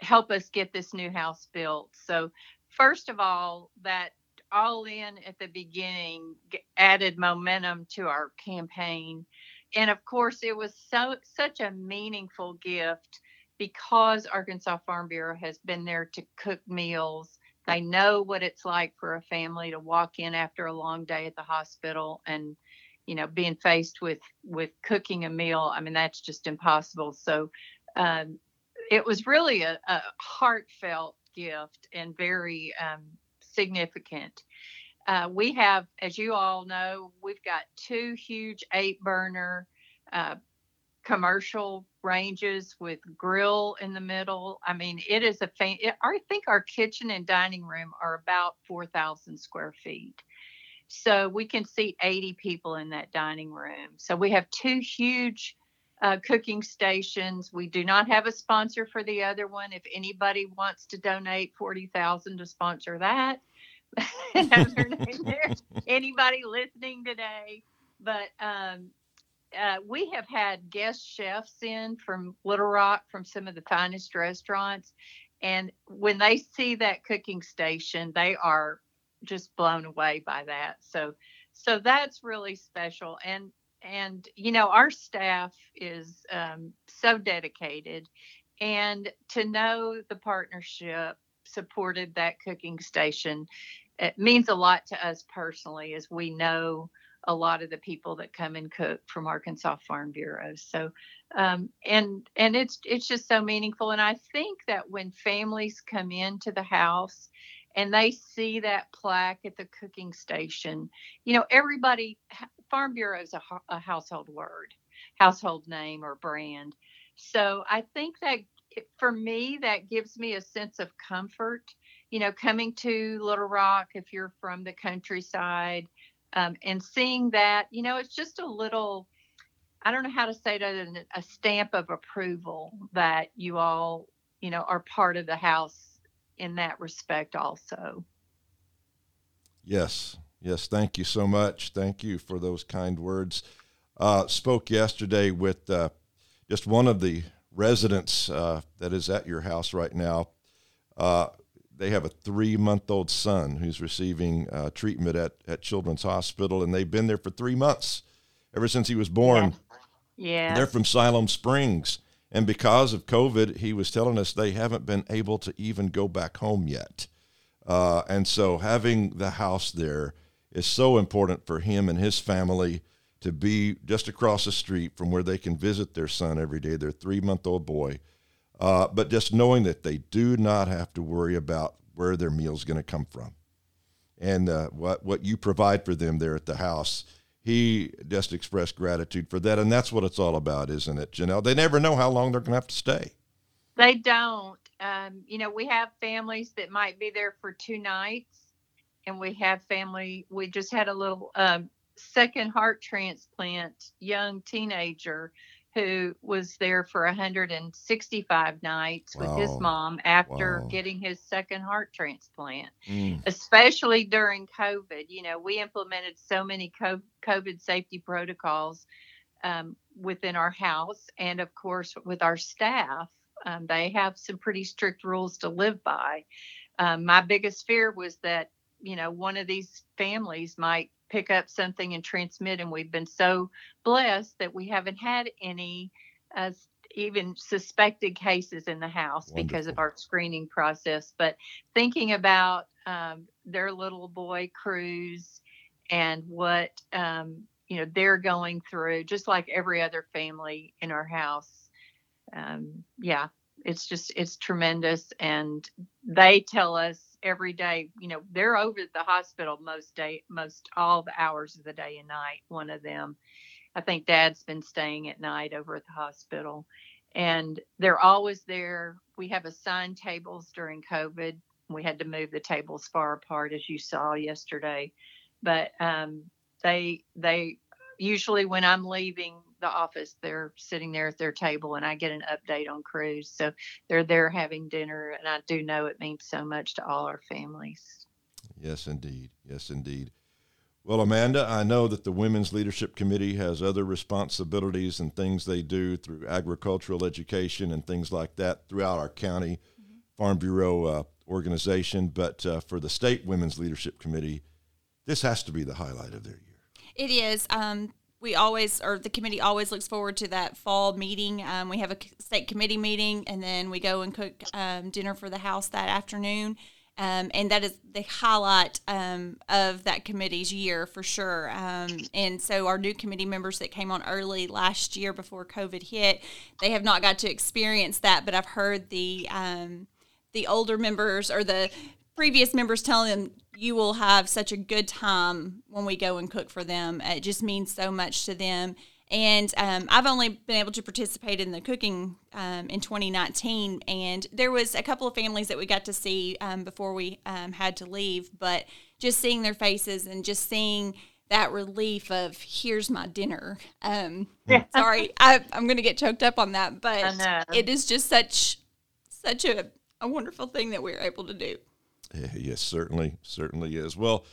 Speaker 5: help us get this new house built. So, first of all, that all in at the beginning added momentum to our campaign. And of course it was so such a meaningful gift because arkansas farm bureau has been there to cook meals. They know what it's like for a family to walk in after a long day at the hospital and you know being faced with with cooking a meal. I mean that's just impossible. So um, it was really a, a heartfelt gift and very um, significant. Uh, we have, as you all know, we've got two huge eight burner uh, commercial ranges with grill in the middle. I mean, it is a fan. I think our kitchen and dining room are about 4,000 square feet. So we can seat 80 people in that dining room. So we have two huge uh, cooking stations. We do not have a sponsor for the other one. If anybody wants to donate 40,000 to sponsor that, <laughs> <laughs> anybody listening today, but um, uh, we have had guest chefs in from Little Rock, from some of the finest restaurants, and when they see that cooking station, they are just blown away by that. So, so that's really special. And and you know our staff is um, so dedicated, and to know the partnership supported that cooking station it means a lot to us personally as we know a lot of the people that come and cook from Arkansas Farm Bureau. So, um, and and it's it's just so meaningful. And I think that when families come into the house and they see that plaque at the cooking station, you know, everybody Farm Bureau is a, a household word, household name or brand. So I think that for me, that gives me a sense of comfort you know, coming to Little Rock if you're from the countryside um, and seeing that, you know, it's just a little, I don't know how to say it other than a stamp of approval that you all, you know, are part of the house in that respect also.
Speaker 1: Yes. Yes. Thank you so much. Thank you for those kind words. uh, spoke yesterday with uh, just one of the residents uh, that is at your house right now. Uh, they have a three month old son who's receiving uh, treatment at, at Children's Hospital, and they've been there for three months ever since he was born.
Speaker 5: Yeah.
Speaker 1: They're from Siloam Springs. And because of COVID, he was telling us they haven't been able to even go back home yet. Uh, and so having the house there is so important for him and his family to be just across the street from where they can visit their son every day, their three month old boy. Uh, but just knowing that they do not have to worry about where their meal's going to come from and uh, what, what you provide for them there at the house he just expressed gratitude for that. And that's what it's all about, isn't it, Janelle? They never know how long they're going to have to stay.
Speaker 5: They don't. Um, you know, we have families that might be there for two nights, and we have family. We just had a little um, second heart transplant, young teenager who was there for 165 nights wow. with his mom after wow. getting his second heart transplant, mm. especially during COVID. You know, we implemented so many COVID safety protocols um, within our house, and of course, with our staff. Um, they have some pretty strict rules to live by. Um, my biggest fear was that, you know, one of these families might pick up something and transmit. And we've been so blessed that we haven't had any uh, even suspected cases in the house Wonderful. because of our screening process. But thinking about um, their little boy Cruz and what um, you know they're going through, just like every other family in our house. Um, yeah, it's just it's tremendous, and they tell us every day. You know, they're over at the hospital most day, most all the hours of the day and night. One of them, I think Dad's been staying at night over at the hospital, and they're always there. We have assigned tables during COVID. We had to move the tables far apart, as you saw yesterday, but um, they they usually when I'm leaving the office, they're sitting there at their table and I get an update on Cruz. So they're there having dinner, and I do know it means so much to all our families.
Speaker 1: Yes, indeed. Yes, indeed. Well, Amanda, I know that the Women's Leadership Committee has other responsibilities and things they do through agricultural education and things like that throughout our county mm-hmm. Farm Bureau uh, organization. But uh, for the State Women's Leadership Committee, this has to be the highlight of their year.
Speaker 6: It is. Um, we always, or the committee always looks forward to that fall meeting. Um, we have a state committee meeting, and then we go and cook um, dinner for the house that afternoon. Um, and that is the highlight um, of that committee's year for sure. Um, and so, our new committee members that came on early last year before COVID hit, they have not got to experience that. But I've heard the um, the older members or the previous members telling them you will have such a good time when we go and cook for them. It just means so much to them. And um, I've only been able to participate in the cooking um, in 2019, and there was a couple of families that we got to see um, before we um, had to leave. But just seeing their faces and just seeing that relief of here's my dinner. Um, <laughs> sorry, I, am going to get choked up on that, but it is just such such a, a wonderful thing that we're able to do. <laughs>
Speaker 1: Yes, certainly, certainly is. Well,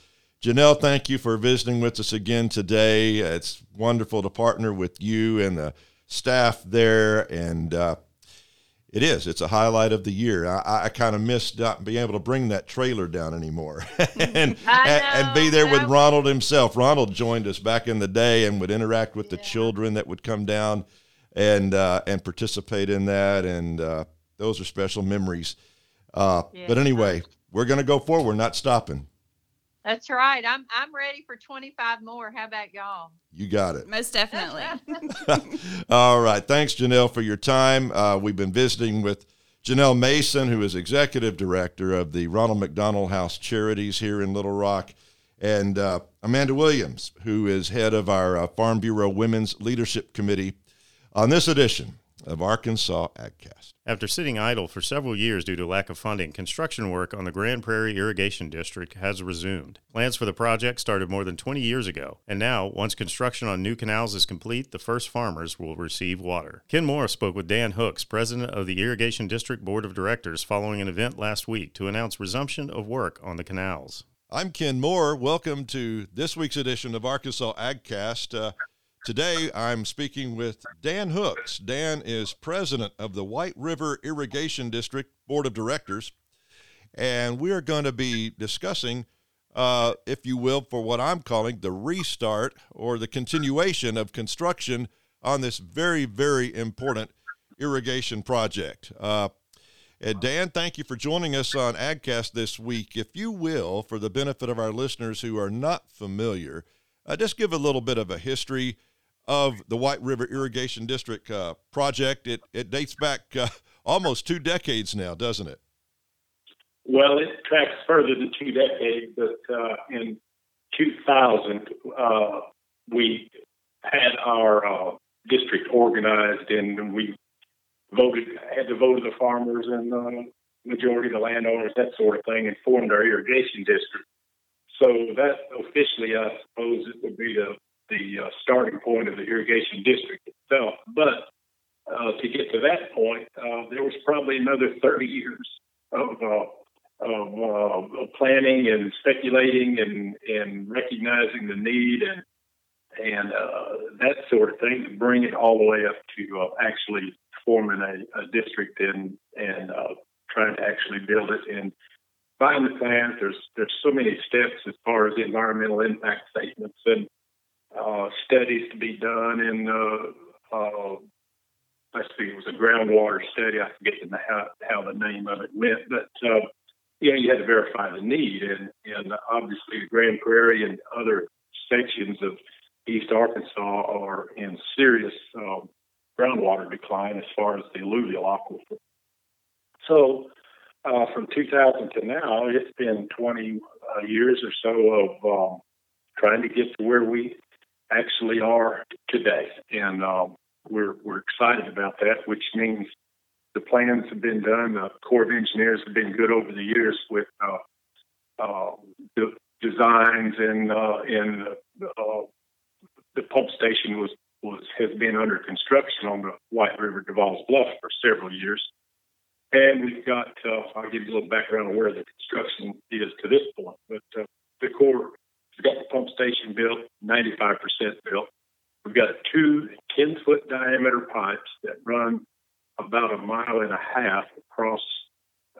Speaker 1: Janelle, thank you for visiting with us again today. It's wonderful to partner with you and the staff there, and uh, it is. It's a highlight of the year. I, I kind of missed not being able to bring that trailer down anymore, <laughs> and, <laughs> and, and be there with Ronald himself. Ronald joined us back in the day and would interact with yeah. the children that would come down and uh, and participate in that, and uh, those are special memories. Uh, yeah. But anyway, we're going to go forward, We're not stopping.
Speaker 5: That's right. I'm I'm ready for 25 more. How about y'all?
Speaker 1: You got it.
Speaker 6: Most definitely. <laughs> <laughs>
Speaker 1: All right. Thanks, Janelle, for your time. Uh, we've been visiting with Janelle Mason, who is executive director of the Ronald McDonald House Charities here in Little Rock, and uh, Amanda Williams, who is head of our uh, Farm Bureau Women's Leadership Committee, on this edition of Arkansas AgCast.
Speaker 2: After sitting idle for several years due to lack of funding, construction work on the Grand Prairie Irrigation District has resumed. Plans for the project started more than 20 years ago, and now, once construction on new canals is complete, the first farmers will receive water. Ken Moore spoke with Dan Hooks, president of the Irrigation District Board of Directors, following an event last week to announce resumption of work on the canals.
Speaker 1: I'm Ken Moore. Welcome to this week's edition of Arkansas AgCast. Uh, Today, I'm speaking with Dan Hooks. Dan is president of the White River Irrigation District Board of Directors, and we are going to be discussing, uh, if you will, for what I'm calling the restart or the continuation of construction on this very, very important irrigation project. Uh, and Dan, thank you for joining us on AgCast this week. If you will, for the benefit of our listeners who are not familiar, uh, just give a little bit of a history of the White River Irrigation District uh, project. It, it dates back uh, almost two decades now, doesn't it?
Speaker 7: Well, it tracks further than two decades, but uh, in 2000, uh, we had our uh, district organized and we voted, had to vote of the farmers and the majority of the landowners, that sort of thing, and formed our irrigation district. So that officially, I suppose, it would be the the uh, starting point of the irrigation district itself. But uh, to get to that point, uh, there was probably another 30 years of, uh, of uh, planning and speculating and, and recognizing the need and and uh, that sort of thing to bring it all the way up to actually forming a, a district and and trying to actually build it and find the plans. There's there's so many steps as far as the environmental impact statements and uh, studies to be done in, uh, uh, let's see, it was a groundwater study. I forget the, how, how the name of it went, but uh, yeah, you had to verify the need. And, and obviously, the Grand Prairie and other sections of East Arkansas are in serious uh, groundwater decline as far as the alluvial aquifer. So, uh, from 2000 to now, it's been 20 uh, years or so of um, trying to get to where we actually are today. And um, we're, we're excited about that, which means the plans have been done. The Corps of Engineers have been good over the years with uh, uh, the designs and uh, and uh, the pump station was was has been under construction on the White River Devall's Bluff for several years. And we've got, uh, I'll give you a little background on where the construction is to this point. But uh, the Corps We've got the pump station built, 95% built. We've got two 10 foot diameter pipes that run about a mile and a half across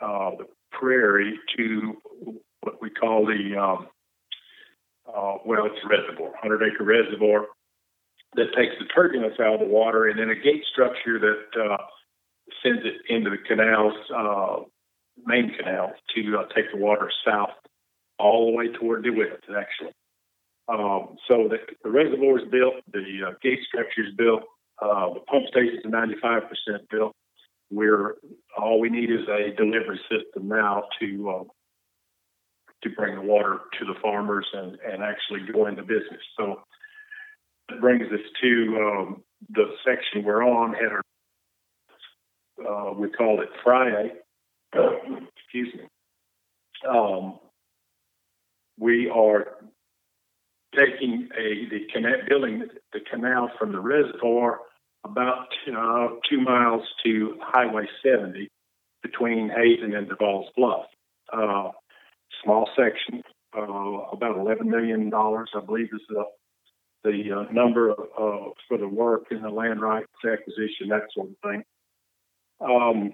Speaker 7: uh, the prairie to what we call the, um, uh, well, it's a reservoir, 100 acre reservoir that takes the turbulence out of the water, and then a gate structure that uh, sends it into the canals, uh, main canal, to uh, take the water south all the way toward DeWitt, actually. Um, so the, the reservoir is built, the uh, gate structure is built, uh, the pump station is 95% built. We're all we need is a delivery system now to uh, to bring the water to the farmers and, and actually go into business. So that brings us to um, the section we're on. Had our, uh, we called it Friday. <coughs> excuse me. Um, we are taking a the canal, building the canal from the reservoir about uh, two miles to Highway 70 between Hazen and Devall's Bluff. Uh, small section, uh, about $11 million, I believe, is the the uh, number uh, for the work and the land rights acquisition, that sort of thing. Um,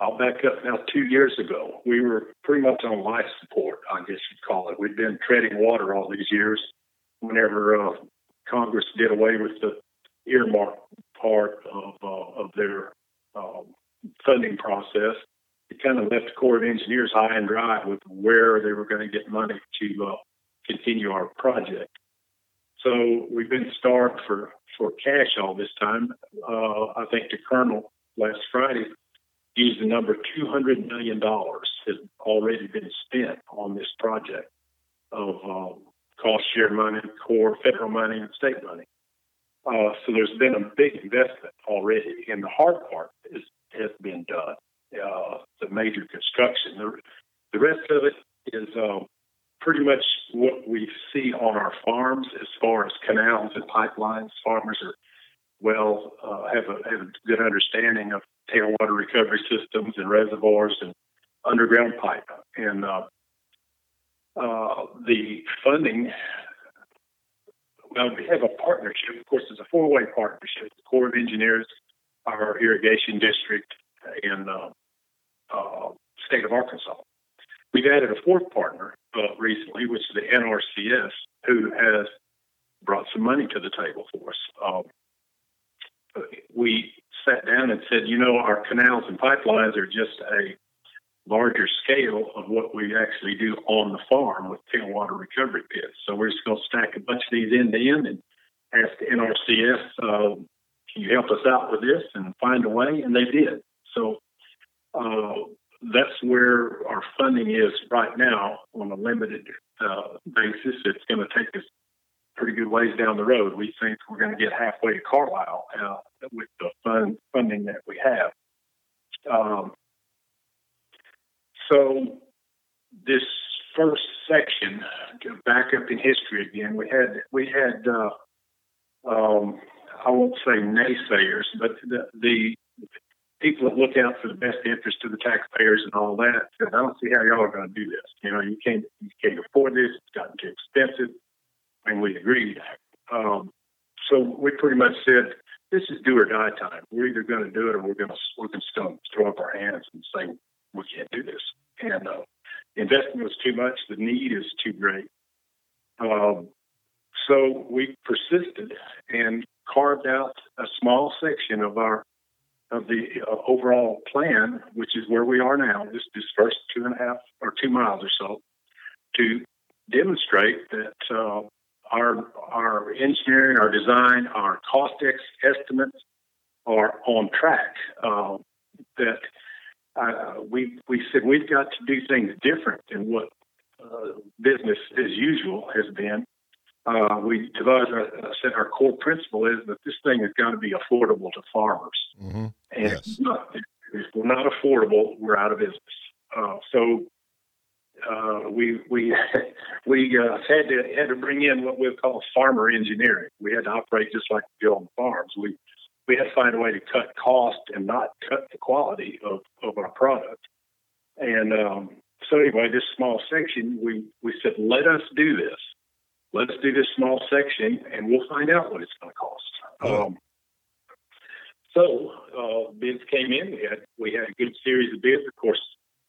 Speaker 7: I'll back up now. Two years ago, we were pretty much on life support, I guess you'd call it. We'd been treading water all these years. Whenever uh, Congress did away with the earmark part of uh, of their um, funding process, it kind of left the Corps of Engineers high and dry with where they were going to get money to uh, continue our project. So we've been starved for for cash all this time. Uh, I think the colonel last Friday used the number $200 million has already been spent on this project of um, cost share money, Corps, federal money, and state money. Uh, so there's been a big investment already, and the hard part is, has been done. Uh, the major construction. The, the rest of it is um, pretty much what we see on our farms as far as canals and pipelines. Farmers are well uh, have a have a good understanding of tailwater recovery systems and reservoirs and underground pipe. And uh, uh, the funding Well, we have a partnership. Of course, it's a four-way partnership. The Corps of Engineers, our irrigation district, and uh, uh, state of Arkansas. We've added a fourth partner uh, recently, which is the NRCS, who has brought some money to the table for us. Um, we sat down and said, you know, our canals and pipelines are just a larger scale of what we actually do on the farm with tailwater recovery pits. So we're just going to stack a bunch of these end to end and ask the NRCS, uh, can you help us out with this and find a way? And they did. So uh, that's where our funding is right now on a limited uh, basis. It's going to take us pretty good ways down the road. We think we're going to get halfway to Carlisle uh, with the fund, funding that we have. Um, so this first section, back up in history again, we had we had uh, um, I won't say naysayers, but the, the people that look out for the best interest of the taxpayers and all that. I don't see how y'all are going to do this. You know, you can't you can't afford this. It's gotten too expensive, and we agreed. Um, so we pretty much said this is do or die time. We're either going to do it or we're going to we're going to throw up our hands and say we can't do this. And uh, investment was too much. The need is too great. Um, so we persisted and carved out a small section of our of the uh, overall plan, which is where we are now, this this first two and a half or two miles or so, to demonstrate that uh, our our engineering, our design, our cost ex- estimates are on track. Uh, that uh, we we said we've got to do things different than what uh, business as usual has been. Uh, we devised, uh, said our core principle is that this thing has got to be affordable to farmers.
Speaker 1: Mm-hmm.
Speaker 7: And
Speaker 1: yes.
Speaker 7: not, if we're not affordable, we're out of business. Uh, so uh, we we we uh, had to had to bring in what we call farmer engineering. We had to operate just like we do on farms. We we had to find a way to cut cost and not cut the quality of, of our product. And um, so anyway, this small section, we, we said, let us do this. Let's do this small section, and we'll find out what it's going to cost.
Speaker 1: Oh.
Speaker 7: Um, so uh, bids came in. We had we had a good series of bids. Of course,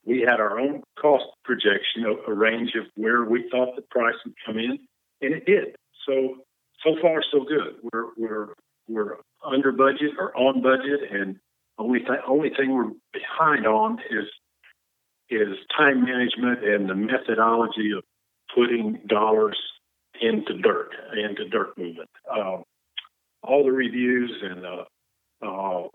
Speaker 7: we had our own cost projection, a, a range of where we thought the price would come in, and it did. So so far so good. We're we're we're under budget or on budget, and only th- only thing we're behind on is is time management and the methodology of putting dollars into dirt, into dirt movement. Uh, all the reviews and uh, uh,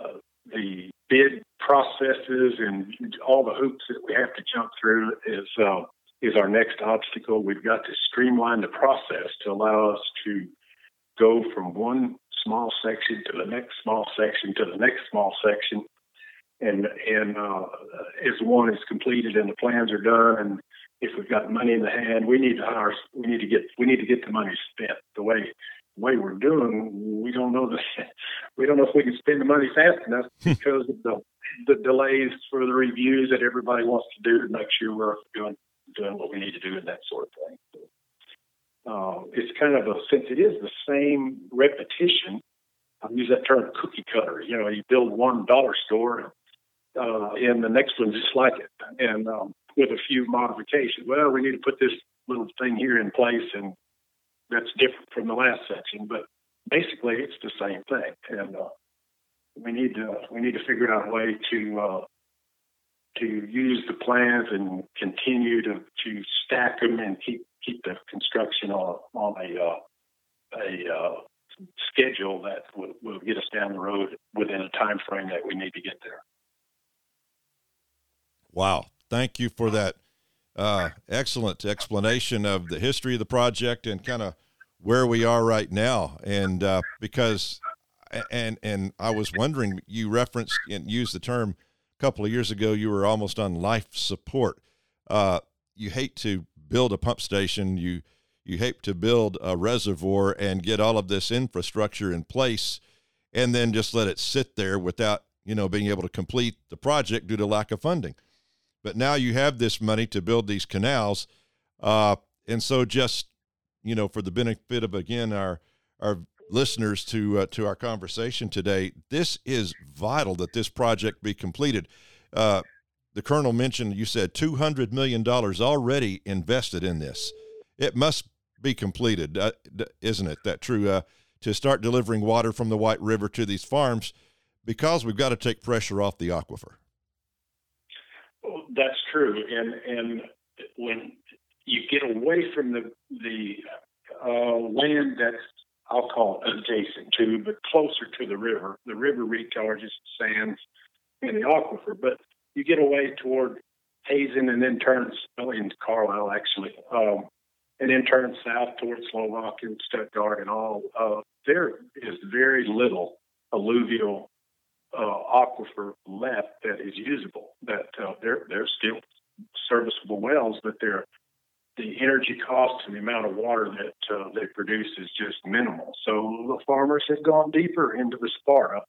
Speaker 7: uh, the bid processes and all the hoops that we have to jump through is uh, is our next obstacle. We've got to streamline the process to allow us to go from one small section to the next small section to the next small section. And and uh, as one is completed and the plans are done, and if we've got money in the hand, we need to hire. We need to get. We need to get the money spent. The way the way we're doing, we don't know the. <laughs> We don't know if we can spend the money fast enough <laughs> because of the the delays for the reviews that everybody wants to do to make sure we're doing doing what we need to do and that sort of thing. Uh, it's kind of a since it is the same repetition. I use that term cookie cutter. You know, you build one dollar store, uh, and the next one's just like it, and um, with a few modifications. Well, we need to put this little thing here in place, and that's different from the last section, but basically it's the same thing. And uh, we need to we need to figure out a way to uh, to use the plans and continue to to stack them and keep keep the construction on on a uh, a uh, schedule that will, will get us down the road within a time frame that we need to get there.
Speaker 1: Wow. Thank you for that uh, excellent explanation of the history of the project and kind of where we are right now. And uh, because, and and I was wondering, you referenced and used the term a couple of years ago. You were almost on life support. Uh, you hate to build a pump station. You you hate to build a reservoir and get all of this infrastructure in place, and then just let it sit there without you know being able to complete the project due to lack of funding. But now you have this money to build these canals, uh, and so just you know, for the benefit of again our our listeners to uh, to our conversation today, this is vital that this project be completed. Uh, the colonel mentioned you said two hundred million dollars already invested in this. It must be completed, uh, isn't it? That true uh, to start delivering water from the White River to these farms because we've got to take pressure off the aquifer.
Speaker 7: That's true, and and when you get away from the the uh, land that's I'll call it adjacent to, but closer to the river. The river recharges sands in the aquifer, but you get away toward Hazen and then turns oh, into Carlisle actually, um, and then turns south towards Slovak and Stuttgart and all. Uh, there is very little alluvial uh, aquifer left that is usable. That uh, there there's still serviceable wells, but they're the energy cost and the amount of water that uh, they produce is just minimal. So the farmers have gone deeper into the Sparta,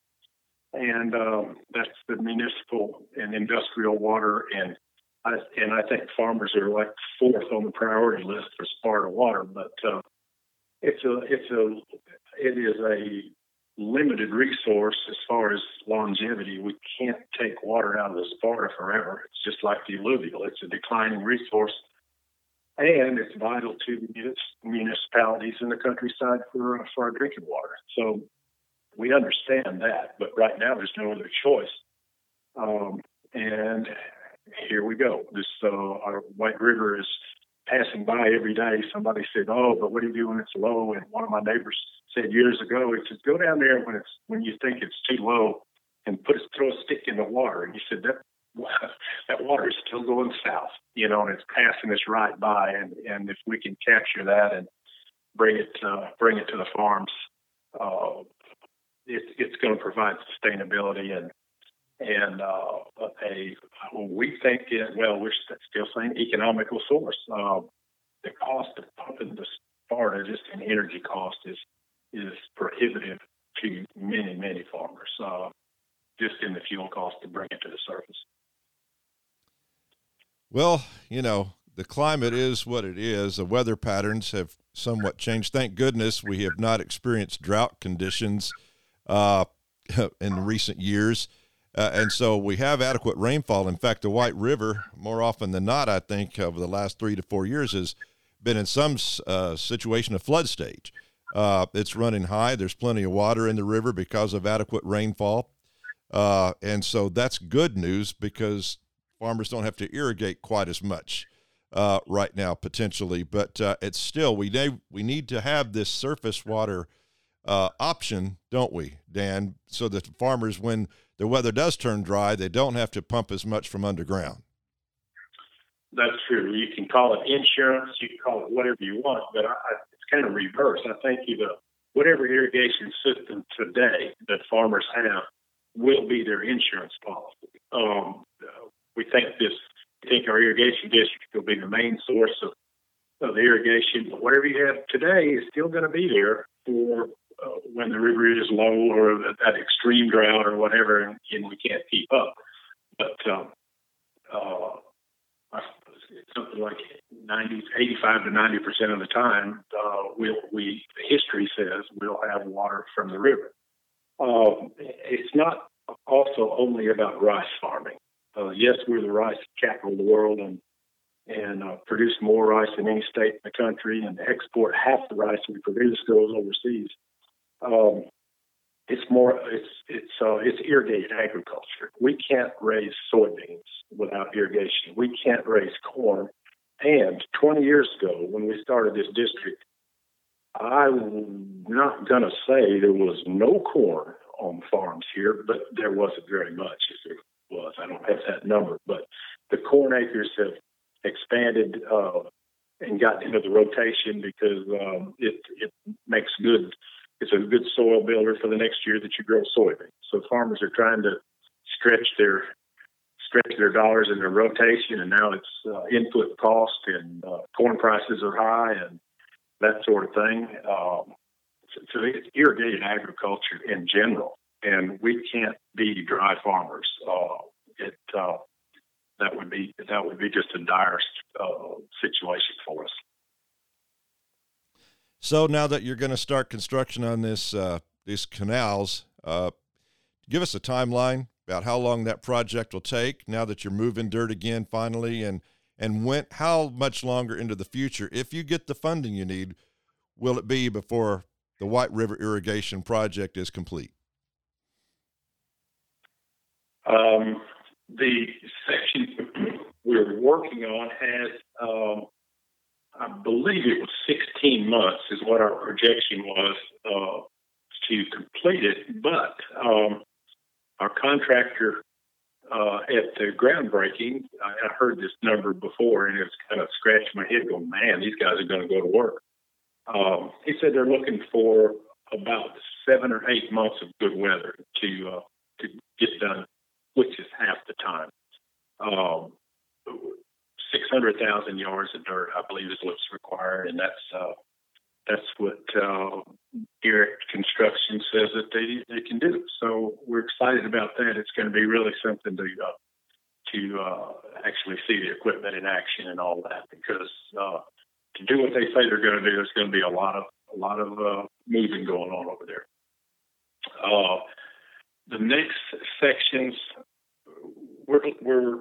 Speaker 7: and um, that's the municipal and industrial water. And I, and I think farmers are like fourth on the priority list for Sparta water, but uh, it's a it's a it is a limited resource as far as longevity. We can't take water out of the Sparta forever. It's just like the alluvial. It's a declining resource and it's vital to the municipalities in the countryside for for our drinking water. So we understand that, but right now there's no other choice. Um, and here we go. This uh, our White River is passing by every day. Somebody said, "Oh, but what do you do when it's low?" And one of my neighbors said years ago, "He said go down there when it's when you think it's too low, and put a, throw a stick in the water." And he said that that water is still going south, you know, and it's passing us right by. And, and if we can capture that and bring it uh, bring it to the farms, uh, it, it's going to provide sustainability and and uh, a we think it, well we're still saying economical source. Uh, the cost of pumping the Sparta just in energy cost is is prohibitive to many many farmers. Uh, just in the fuel cost to bring it to the surface.
Speaker 1: Well, you know, the climate is what it is. The weather patterns have somewhat changed. Thank goodness we have not experienced drought conditions uh, <laughs> in recent years. Uh, and so we have adequate rainfall. In fact, the White River, more often than not, I think, over the last three to four years, has been in some uh, situation of flood stage. Uh, it's running high. There's plenty of water in the river because of adequate rainfall. Uh, and so that's good news because farmers don't have to irrigate quite as much uh, right now potentially, but uh, it's still we need we need to have this surface water uh, option, don't we, Dan? So that farmers, when the weather does turn dry, they don't have to pump as much from underground.
Speaker 7: That's true. You can call it insurance, you can call it whatever you want, but I, it's kind of reverse. I think either whatever irrigation system today that farmers have will be their insurance policy. Um, we think this we think our irrigation district will be the main source of, of irrigation. But whatever you have today is still going to be there for uh, when the river is low or that extreme drought or whatever, and, and we can't keep up. But um, uh, something like 90, 85 to 90 percent of the time, uh, we'll, we history says we'll have water from the river. Um, it's not also only about rice farming. Uh, yes, we're the rice capital of the world and and uh, produce more rice than any state in the country, and export half the rice we produce goes overseas. Um, it's more it's it's uh, it's irrigated agriculture. We can't raise soybeans without irrigation. We can't raise corn. And 20 years ago, when we started this district, I'm not going to say there was no corn on farms here, but there wasn't very much. Was. I don't have that number, but the corn acres have expanded uh, and gotten into the rotation because um, it it makes good. It's a good soil builder for the next year that you grow soybeans. So farmers are trying to stretch their stretch their dollars in their rotation, and now it's uh, input cost and uh, corn prices are high and that sort of thing. Um, so, so it's irrigated agriculture in general and we can't be dry farmers. Uh, it uh, that would be that would be just a dire uh, situation for us.
Speaker 1: So now that you're going to start construction on this uh, these canals, uh, give us a timeline about how long that project will take. Now that you're moving dirt again finally, and and when how much longer into the future, if you get the funding you need, will it be before the White River irrigation project is complete?
Speaker 7: Um, the section we're working on has, um, I believe it was 16 months is what our projection was uh, to complete it. But um, our contractor uh, at the groundbreaking, I, I heard this number before and it was kind of scratching my head going, man, these guys are going to go to work. Um, he said they're looking for about seven or eight months of good weather to uh, to get done, which is half the time. Um, Six hundred thousand yards of dirt, I believe, is what's required, and that's uh, that's what uh, Eric Construction says that they they can do. So we're excited about that. It's going to be really something to uh, to uh, actually see the equipment in action and all that because uh, to do what they say they're going to do, there's going to be a lot of a lot of uh, moving going on over there. Uh, the next sections, we're we're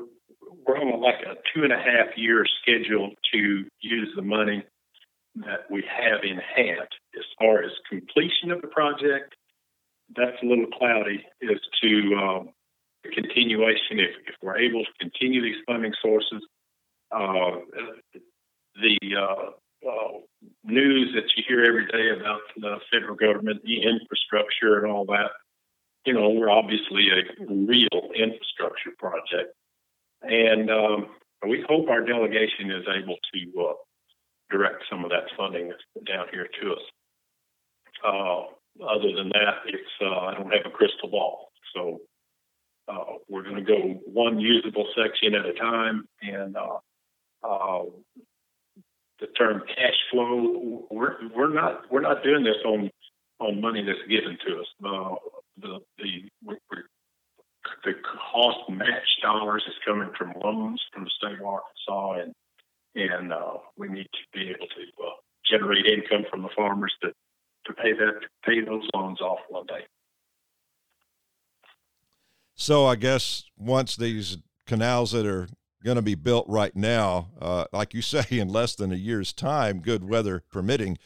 Speaker 7: we're on like a two and a half year schedule to use the money that we have in hand. As far as completion of the project, that's a little cloudy as to um, the continuation. If, if we're able to continue these funding sources, uh, the uh, uh, news that you hear every day about the federal government, the infrastructure, and all that. You know, we're obviously a real infrastructure project, and um, we hope our delegation is able to uh, direct some of that funding down here to us. Uh, other than that, it's uh, I don't have a crystal ball, so uh, we're going to go one usable section at a time, and uh, uh, the term cash flow. We're we're not we're not doing this on on money that's given to us. The the the cost match dollars is coming from loans from the state of Arkansas, and and uh, we need to be able to uh, generate income from the farmers to to pay that to pay those loans off one day.
Speaker 1: So I guess once these canals that are going to be built right now. Uh, like you <laughs> say, in less than a year's time, good weather permitting,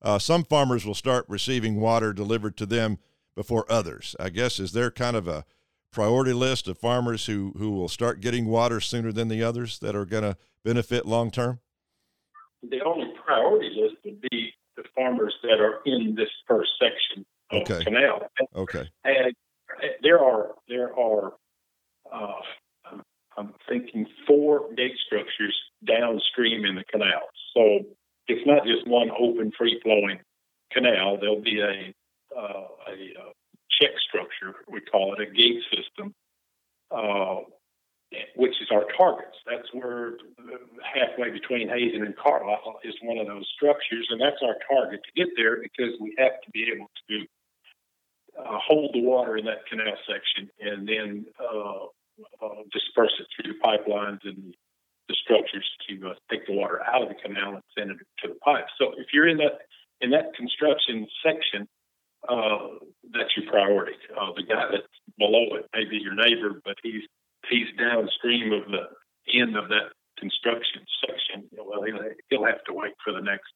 Speaker 1: uh, some farmers will start receiving water delivered to them before others. I guess is there kind of a priority list of farmers who who will start getting water sooner than the others that are going to benefit long term?
Speaker 7: The only priority list would be the farmers that are in this first section of
Speaker 1: okay.
Speaker 7: the canal.
Speaker 1: Okay.
Speaker 7: And there are there are uh, I'm thinking four gate structures downstream in the canal. So it's not just one open, free flowing canal. There'll be a, uh, a, a, check structure, we call it a gate system, uh, which is our targets. That's where halfway between Hazen and Carlisle is one of those structures, and that's our target to get there because we have to be able to uh, hold the water in that canal section and then uh, uh, disperse it through the pipelines and the structures to uh, take the water out of the canal and send it to the pipe. So if you're in that in that construction section, uh, that's your priority. Uh, the guy that's below it may be your neighbor, but he's he's downstream of the end of that construction section. Well, he'll, he'll have to wait for the next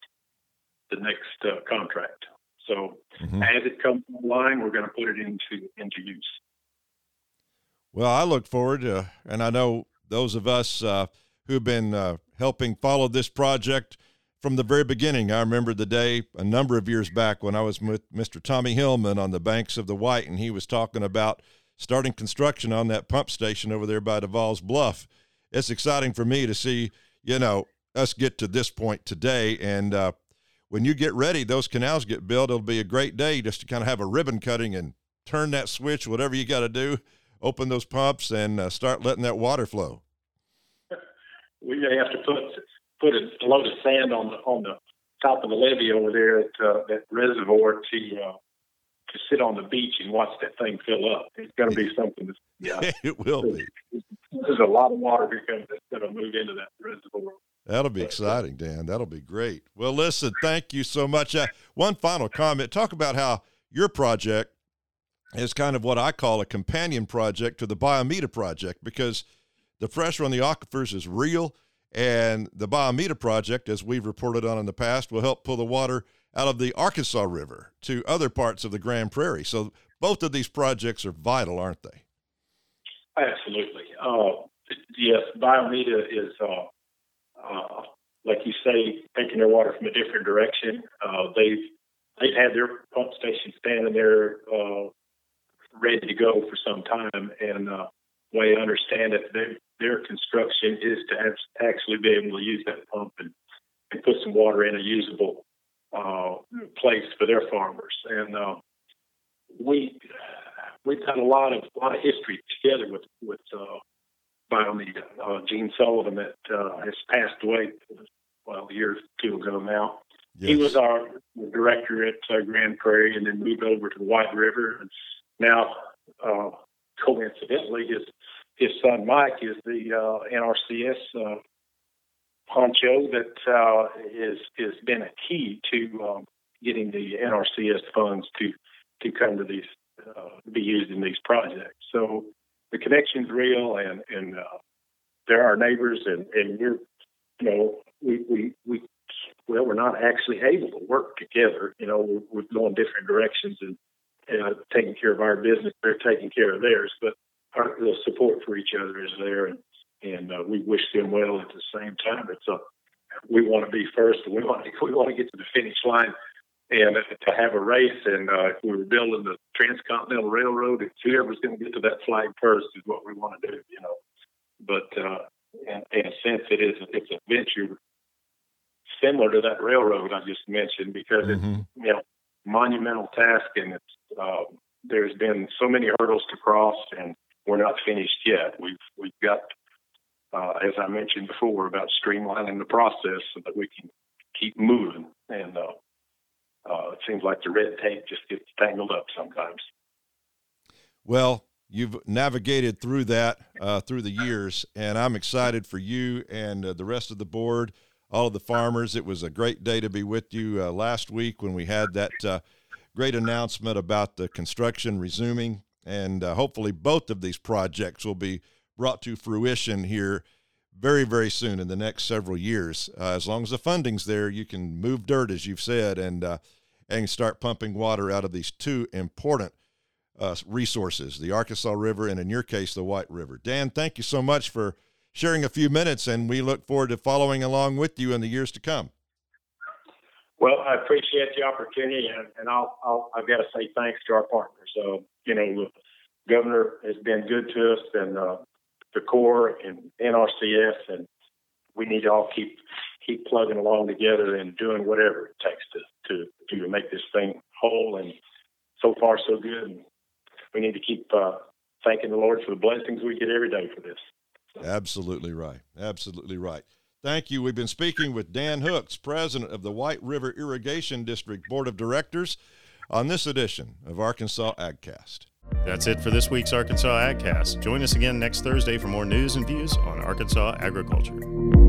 Speaker 7: the next uh, contract. So mm-hmm. as it comes online, we're going to put it into into use.
Speaker 1: Well, I look forward to, and I know those of us uh, who've been uh, helping follow this project from the very beginning. I remember the day a number of years back when I was with Mr. Tommy Hillman on the banks of the White, and he was talking about starting construction on that pump station over there by Devall's Bluff. It's exciting for me to see, you know, us get to this point today. And uh, when you get ready, those canals get built. It'll be a great day just to kind of have a ribbon cutting and turn that switch, whatever you got to do open those pumps and uh, start letting that water flow? <laughs>
Speaker 7: We have to put put a load of sand on the on the top of the levee over there at uh, that reservoir to uh, to sit on the beach and watch that thing fill up. It's going to be something. That's,
Speaker 1: yeah, <laughs> it will be.
Speaker 7: There's a lot of water going to move into that reservoir.
Speaker 1: That'll be exciting, Dan. That'll be great. Well, listen, thank you so much. Uh, one final comment. Talk about how your project is kind of what I call a companion project to the Bayou Meto project because the pressure on the aquifers is real, and the Bayou Meto project, as we've reported on in the past, will help pull the water out of the Arkansas River to other parts of the Grand Prairie. So both of these projects are vital, aren't they?
Speaker 7: Absolutely. Uh, yes, Bayou Meto is, uh, uh, like you say, taking their water from a different direction. Uh, they've they've had their pump station standing there uh, ready to go for some time, and uh, way I understand it, they, their construction is to have, actually be able to use that pump and, and put some water in a usable uh, place for their farmers. And uh, we we've got a lot of a lot of history together with with uh, Bayou Meto. Uh, Gene Sullivan that uh, has passed away well a year or two ago now. Yes. He was our director at uh, Grand Prairie, and then moved over to White River. And now, uh, coincidentally, his his son Mike is the uh, NRCS uh, honcho that uh, is has been a key to um, getting the NRCS funds to to come to these uh, be used in these projects. So the connection's real, and and uh, they're our neighbors, and and we're you know we we we well we're not actually able to work together. You know we're, we're going different directions and. Uh, taking care of our business, they're taking care of theirs, but our the support for each other is there, and and uh, we wish them well at the same time. It's a we want to be first, and we want to we want to get to the finish line, and to have a race. And uh, if we were building the transcontinental railroad, it's whoever's going to get to that flag first is what we want to do, you know. But uh, in, in a sense, it is it's a venture similar to that railroad I just mentioned because mm-hmm. it's you know monumental task and it's uh, there's been so many hurdles to cross and we're not finished yet. We've we've got, uh, as I mentioned before, about streamlining the process so that we can keep moving. And uh, uh, it seems like the red tape just gets tangled up sometimes.
Speaker 1: Well, you've navigated through that uh, through the years, and I'm excited for you and uh, the rest of the board, all of the farmers. It was a great day to be with you uh, last week when we had that great announcement about the construction resuming and uh, hopefully, both of these projects will be brought to fruition here very, very soon in the next several years. Uh, as long as the funding's there, you can move dirt, as you've said, and uh, and start pumping water out of these two important uh, resources, the Arkansas River and, in your case, the White River. Dan, thank you so much for sharing a few minutes, and we look forward to following along with you in the years to come.
Speaker 7: Well, I appreciate the opportunity, and, and I'll, I'll I've got to say thanks to our partners. So, you know, the governor has been good to us, and uh, the Corps and NRCS, and we need to all keep keep plugging along together and doing whatever it takes to to to make this thing whole. And so far, so good. And we need to keep uh, thanking the Lord for the blessings we get every day for this.
Speaker 1: Absolutely right. Absolutely right. Thank you. We've been speaking with Dan Hooks, president of the White River Irrigation District Board of Directors, on this edition of Arkansas AgCast.
Speaker 2: That's it for this week's Arkansas AgCast. Join us again next Thursday for more news and views on Arkansas agriculture.